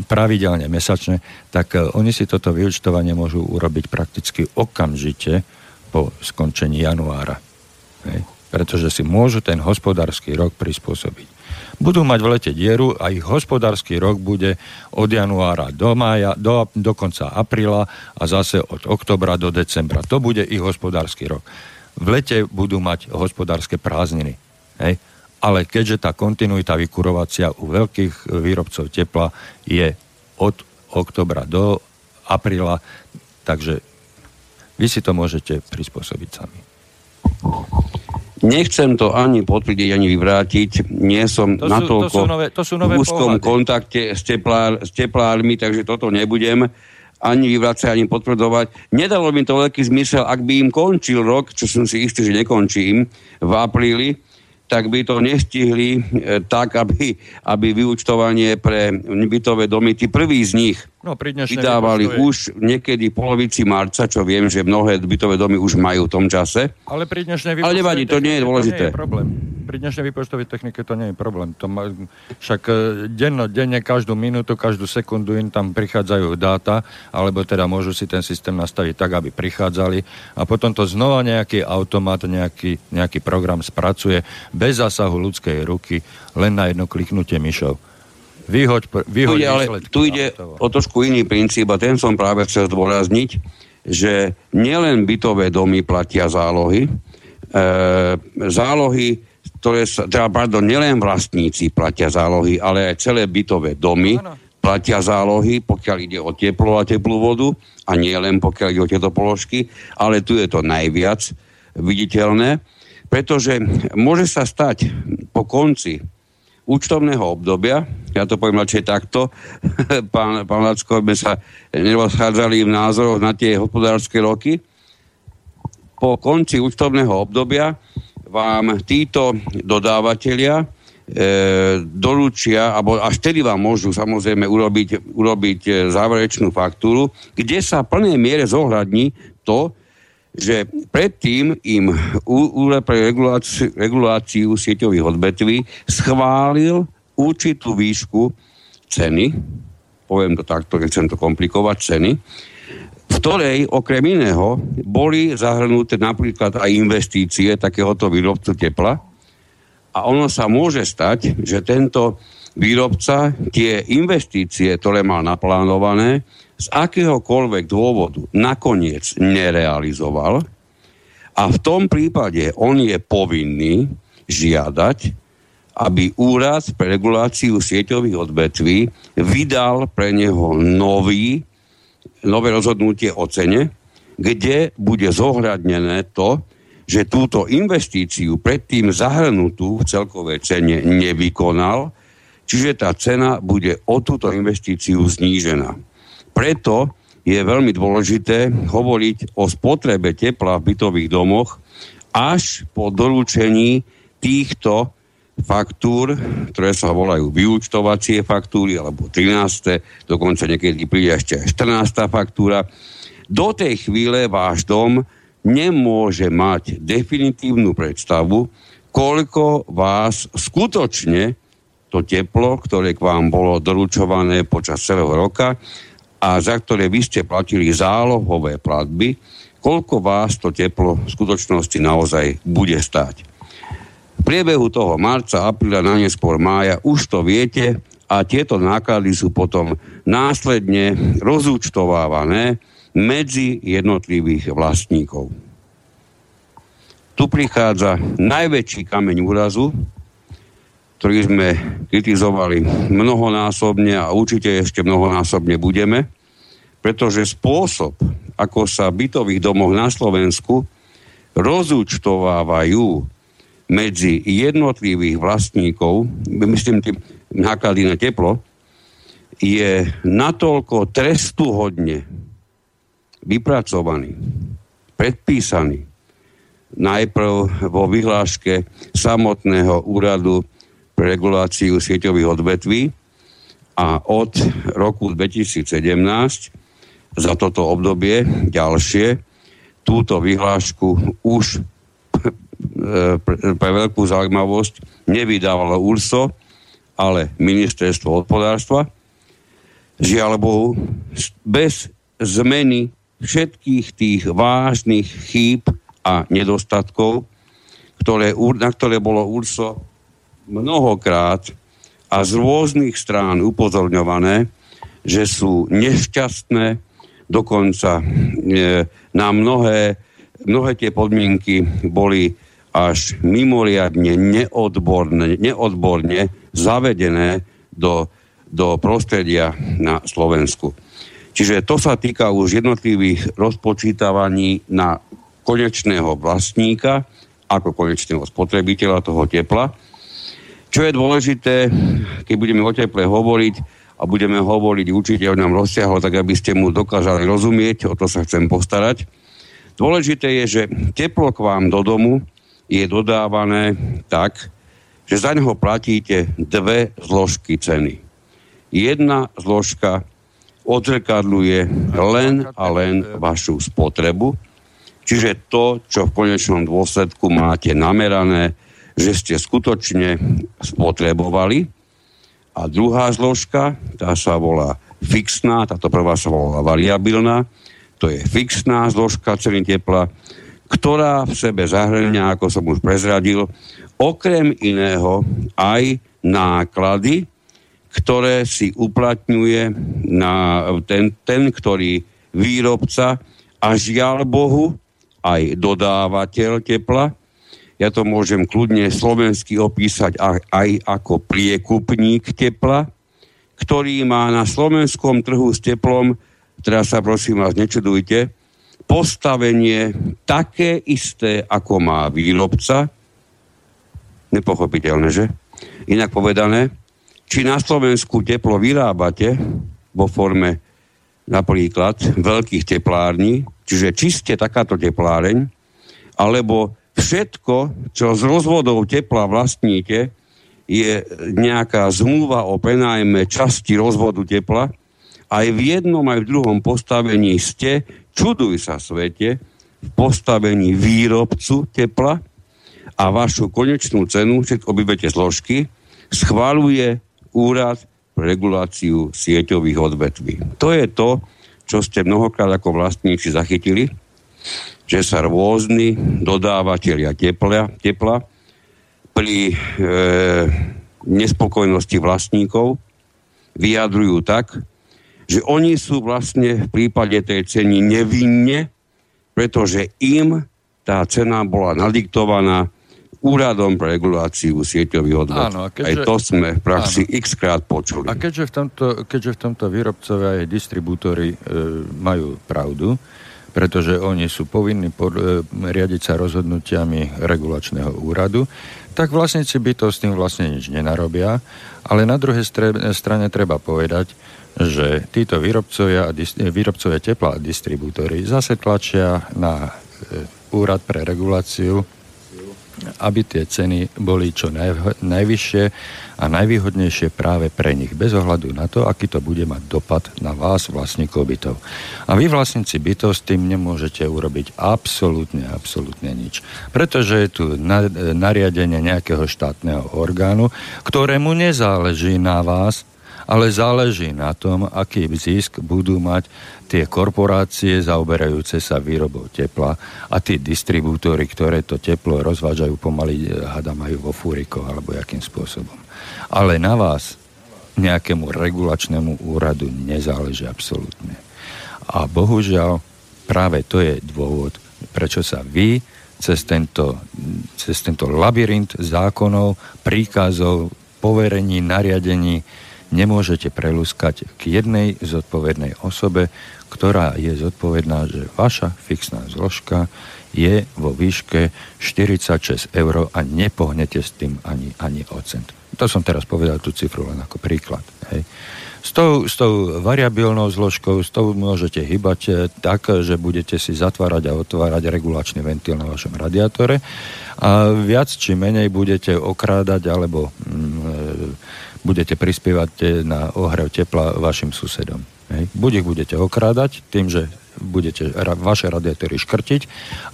pravidelne, mesačne, tak oni si toto vyučtovanie môžu urobiť prakticky okamžite po skončení januára. Pretože si môžu ten hospodársky rok prispôsobiť budú mať v lete dieru a ich hospodársky rok bude od januára do mája, do, do konca apríla a zase od oktobra do decembra. To bude ich hospodársky rok. V lete budú mať hospodárske prázdniny. Hej? Ale keďže tá kontinuita vykurovacia u veľkých výrobcov tepla je od oktobra do apríla, takže vy si to môžete prispôsobiť sami. Nechcem to ani potvrdiť, ani vyvrátiť. Nie som to natoľko to sú nové, to sú nové v úzkom pohľady. kontakte s, teplár, s teplármi, takže toto nebudem ani vyvrácať, ani potvrdzovať. Nedalo mi to veľký zmysel, ak by im končil rok, čo som si istý, že nekončím, v apríli, tak by to nestihli e, tak, aby, aby vyučtovanie pre bytové domy, tí prví z nich no, vydávali už niekedy v polovici marca, čo viem, že mnohé bytové domy už majú v tom čase. Ale pri dnešnej Ale nevadí, to nie je dôležité. Nie je problém. Pri dnešnej výpočtovej technike to nie je problém. To má, však e, denno, denne, každú minútu, každú sekundu im tam prichádzajú dáta, alebo teda môžu si ten systém nastaviť tak, aby prichádzali a potom to znova nejaký automat, nejaký, nejaký program spracuje bez zásahu ľudskej ruky, len na jedno kliknutie myšov. Vyhoď, vyhoď tu ide, ale tu ide o trošku iný princíp a ten som práve chcel zdôrazniť, že nielen bytové domy platia zálohy, e, zálohy, ktoré sa, teda pardon, nielen vlastníci platia zálohy, ale aj celé bytové domy ano. platia zálohy, pokiaľ ide o teplo a teplú vodu a nie len pokiaľ ide o tieto položky, ale tu je to najviac viditeľné pretože môže sa stať po konci účtovného obdobia, ja to poviem radšej takto, pán, pán Lacko, sme sa nerozchádzali v názoroch na tie hospodárske roky, po konci účtovného obdobia vám títo dodávateľia e, doručia, alebo až vtedy vám môžu samozrejme urobiť, urobiť e, záverečnú faktúru, kde sa v plnej miere zohľadní to, že predtým im Úrad pre reguláciu, reguláciu sieťových odvetví schválil určitú výšku ceny, poviem to takto, nechcem to komplikovať, ceny, v ktorej okrem iného boli zahrnuté napríklad aj investície takéhoto výrobcu tepla. A ono sa môže stať, že tento výrobca tie investície, ktoré mal naplánované, z akéhokoľvek dôvodu nakoniec nerealizoval a v tom prípade on je povinný žiadať, aby úrad pre reguláciu sieťových odvetví vydal pre neho nový, nové rozhodnutie o cene, kde bude zohľadnené to, že túto investíciu predtým zahrnutú v celkovej cene nevykonal, čiže tá cena bude o túto investíciu znížená. Preto je veľmi dôležité hovoriť o spotrebe tepla v bytových domoch až po doručení týchto faktúr, ktoré sa volajú vyúčtovacie faktúry, alebo 13. dokonca niekedy príde ešte aj 14. faktúra. Do tej chvíle váš dom nemôže mať definitívnu predstavu, koľko vás skutočne to teplo, ktoré k vám bolo doručované počas celého roka, a za ktoré vy ste platili zálohové platby, koľko vás to teplo v skutočnosti naozaj bude stáť. V priebehu toho marca, apríla, na neskôr mája už to viete a tieto náklady sú potom následne rozúčtovávané medzi jednotlivých vlastníkov. Tu prichádza najväčší kameň úrazu, ktorý sme kritizovali mnohonásobne a určite ešte mnohonásobne budeme, pretože spôsob, ako sa bytových domoch na Slovensku rozúčtovávajú medzi jednotlivých vlastníkov, myslím tým náklady na teplo, je natoľko trestuhodne vypracovaný, predpísaný. Najprv vo vyhláške samotného úradu pre reguláciu sieťových odvetví a od roku 2017 za toto obdobie ďalšie túto vyhlášku už pre veľkú zaujímavosť nevydávalo URSO, ale ministerstvo hospodárstva. Žiaľ Bohu, bez zmeny všetkých tých vážnych chýb a nedostatkov, ktoré, na ktoré bolo URSO mnohokrát a z rôznych strán upozorňované, že sú nešťastné, dokonca e, na mnohé, mnohé tie podmienky boli až mimoriadne neodborne, neodborne zavedené do, do prostredia na Slovensku. Čiže to sa týka už jednotlivých rozpočítavaní na konečného vlastníka, ako konečného spotrebiteľa toho tepla, čo je dôležité, keď budeme o teple hovoriť a budeme hovoriť určite o ňom rozsiahlo, tak aby ste mu dokázali rozumieť, o to sa chcem postarať. Dôležité je, že teplo k vám do domu je dodávané tak, že za neho platíte dve zložky ceny. Jedna zložka odzrkadluje len a len vašu spotrebu, čiže to, čo v konečnom dôsledku máte namerané že ste skutočne spotrebovali. A druhá zložka, tá sa volá fixná, táto prvá sa volá variabilná, to je fixná zložka ceny tepla, ktorá v sebe zahrňa, ako som už prezradil, okrem iného aj náklady, ktoré si uplatňuje na ten, ten ktorý výrobca a žiaľ Bohu aj dodávateľ tepla, ja to môžem kľudne slovensky opísať aj ako priekupník tepla, ktorý má na slovenskom trhu s teplom, teraz sa prosím vás nečudujte, postavenie také isté, ako má výrobca. Nepochopiteľné, že? Inak povedané, či na Slovensku teplo vyrábate vo forme napríklad veľkých teplární, čiže čiste takáto tepláreň, alebo všetko, čo z rozvodov tepla vlastníte, je nejaká zmluva o prenajme časti rozvodu tepla. Aj v jednom, aj v druhom postavení ste, čuduj sa svete, v postavení výrobcu tepla a vašu konečnú cenu, všetko obybete zložky, schváluje úrad pre reguláciu sieťových odvetví. To je to, čo ste mnohokrát ako vlastníci zachytili, že sa rôzni dodávateľia tepla, tepla pri e, nespokojnosti vlastníkov vyjadrujú tak, že oni sú vlastne v prípade tej ceny nevinne, pretože im tá cena bola nadiktovaná úradom pre reguláciu sieťových odvetví. Áno, keďže, Aj to sme v praxi áno. x krát počuli. A keďže v tomto, keďže v tomto výrobcovia aj distribútory e, majú pravdu, pretože oni sú povinní pod, e, riadiť sa rozhodnutiami regulačného úradu, tak vlastníci by to s tým vlastne nič nenarobia, ale na druhej strane treba povedať, že títo výrobcovia, výrobcovia tepla a distribútory zase tlačia na e, úrad pre reguláciu aby tie ceny boli čo naj, najvyššie a najvýhodnejšie práve pre nich, bez ohľadu na to, aký to bude mať dopad na vás, vlastníkov bytov. A vy, vlastníci bytov, s tým nemôžete urobiť absolútne, absolútne nič. Pretože je tu na, nariadenie nejakého štátneho orgánu, ktorému nezáleží na vás, ale záleží na tom, aký zisk budú mať tie korporácie zaoberajúce sa výrobou tepla a tí distribútory, ktoré to teplo rozvážajú pomaly, eh, hada majú vo fúrikoch alebo jakým spôsobom. Ale na vás nejakému regulačnému úradu nezáleží absolútne. A bohužiaľ práve to je dôvod, prečo sa vy cez tento, cez tento labyrint zákonov, príkazov, poverení, nariadení nemôžete prelúskať k jednej zodpovednej osobe, ktorá je zodpovedná, že vaša fixná zložka je vo výške 46 eur a nepohnete s tým ani, ani o cent. To som teraz povedal tú cifru len ako príklad. Hej. S tou, s tou variabilnou zložkou, s tou môžete hýbať eh, tak, že budete si zatvárať a otvárať regulačný ventil na vašom radiátore a viac či menej budete okrádať alebo mm, e, budete prispievať eh, na ohrev tepla vašim susedom. Hej. Buď ich budete okrádať tým, že budete ra- vaše radiátory škrtiť,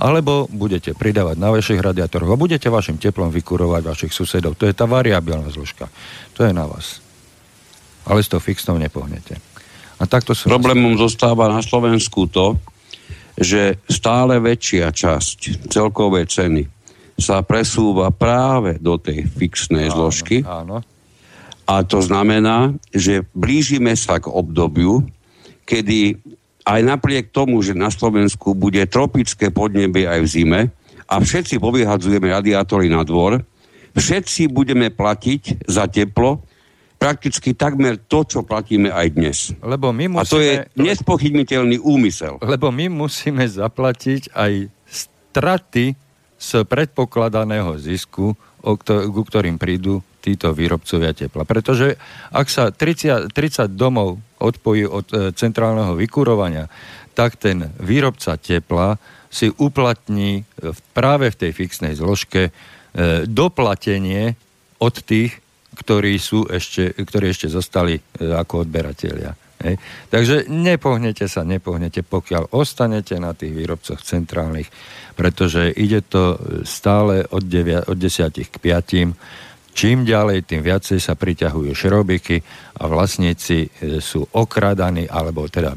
alebo budete pridávať na vašich radiátoroch a budete vašim teplom vykurovať vašich susedov. To je tá variabilná zložka. To je na vás. Ale s tou fixnou nepohnete. A takto sú... Problémom vás... zostáva na Slovensku to, že stále väčšia časť celkovej ceny sa presúva práve do tej fixnej áno, zložky. Áno a to znamená, že blížime sa k obdobiu, kedy aj napriek tomu, že na Slovensku bude tropické podnebie aj v zime a všetci povyhadzujeme radiátory na dvor, všetci budeme platiť za teplo prakticky takmer to, čo platíme aj dnes. Lebo my musíme, a to je nespochybniteľný úmysel. Lebo my musíme zaplatiť aj straty z predpokladaného zisku, o ku ktorým prídu títo výrobcovia tepla. Pretože ak sa 30, 30 domov odpojí od e, centrálneho vykurovania, tak ten výrobca tepla si uplatní v, práve v tej fixnej zložke e, doplatenie od tých, ktorí, sú ešte, ktorí ešte zostali e, ako odberatelia. Hej. Takže nepohnete sa, nepohnete, pokiaľ ostanete na tých výrobcoch centrálnych, pretože ide to stále od, 9, od 10 k 5 Čím ďalej, tým viacej sa priťahujú šrobiky a vlastníci e, sú okradaní alebo teda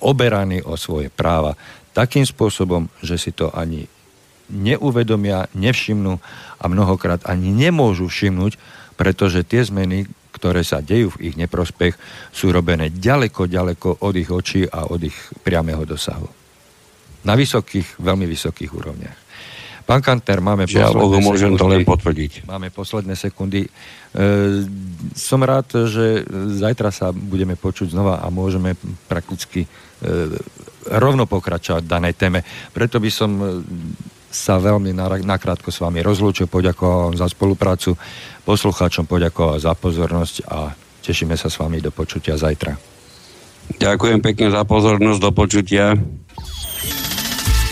oberaní o svoje práva takým spôsobom, že si to ani neuvedomia, nevšimnú a mnohokrát ani nemôžu všimnúť, pretože tie zmeny, ktoré sa dejú v ich neprospech, sú robené ďaleko, ďaleko od ich očí a od ich priamého dosahu. Na vysokých, veľmi vysokých úrovniach. Pán Kanter, máme Žiaľ, posledné môžem sekundy. to len potvrdiť. Máme posledné sekundy. E, som rád, že zajtra sa budeme počuť znova a môžeme prakticky e, rovno pokračovať v danej téme. Preto by som e, sa veľmi nakrátko s vami rozlúčil, poďakoval za spoluprácu, poslucháčom poďakoval za pozornosť a tešíme sa s vami do počutia zajtra. Ďakujem pekne za pozornosť, do počutia.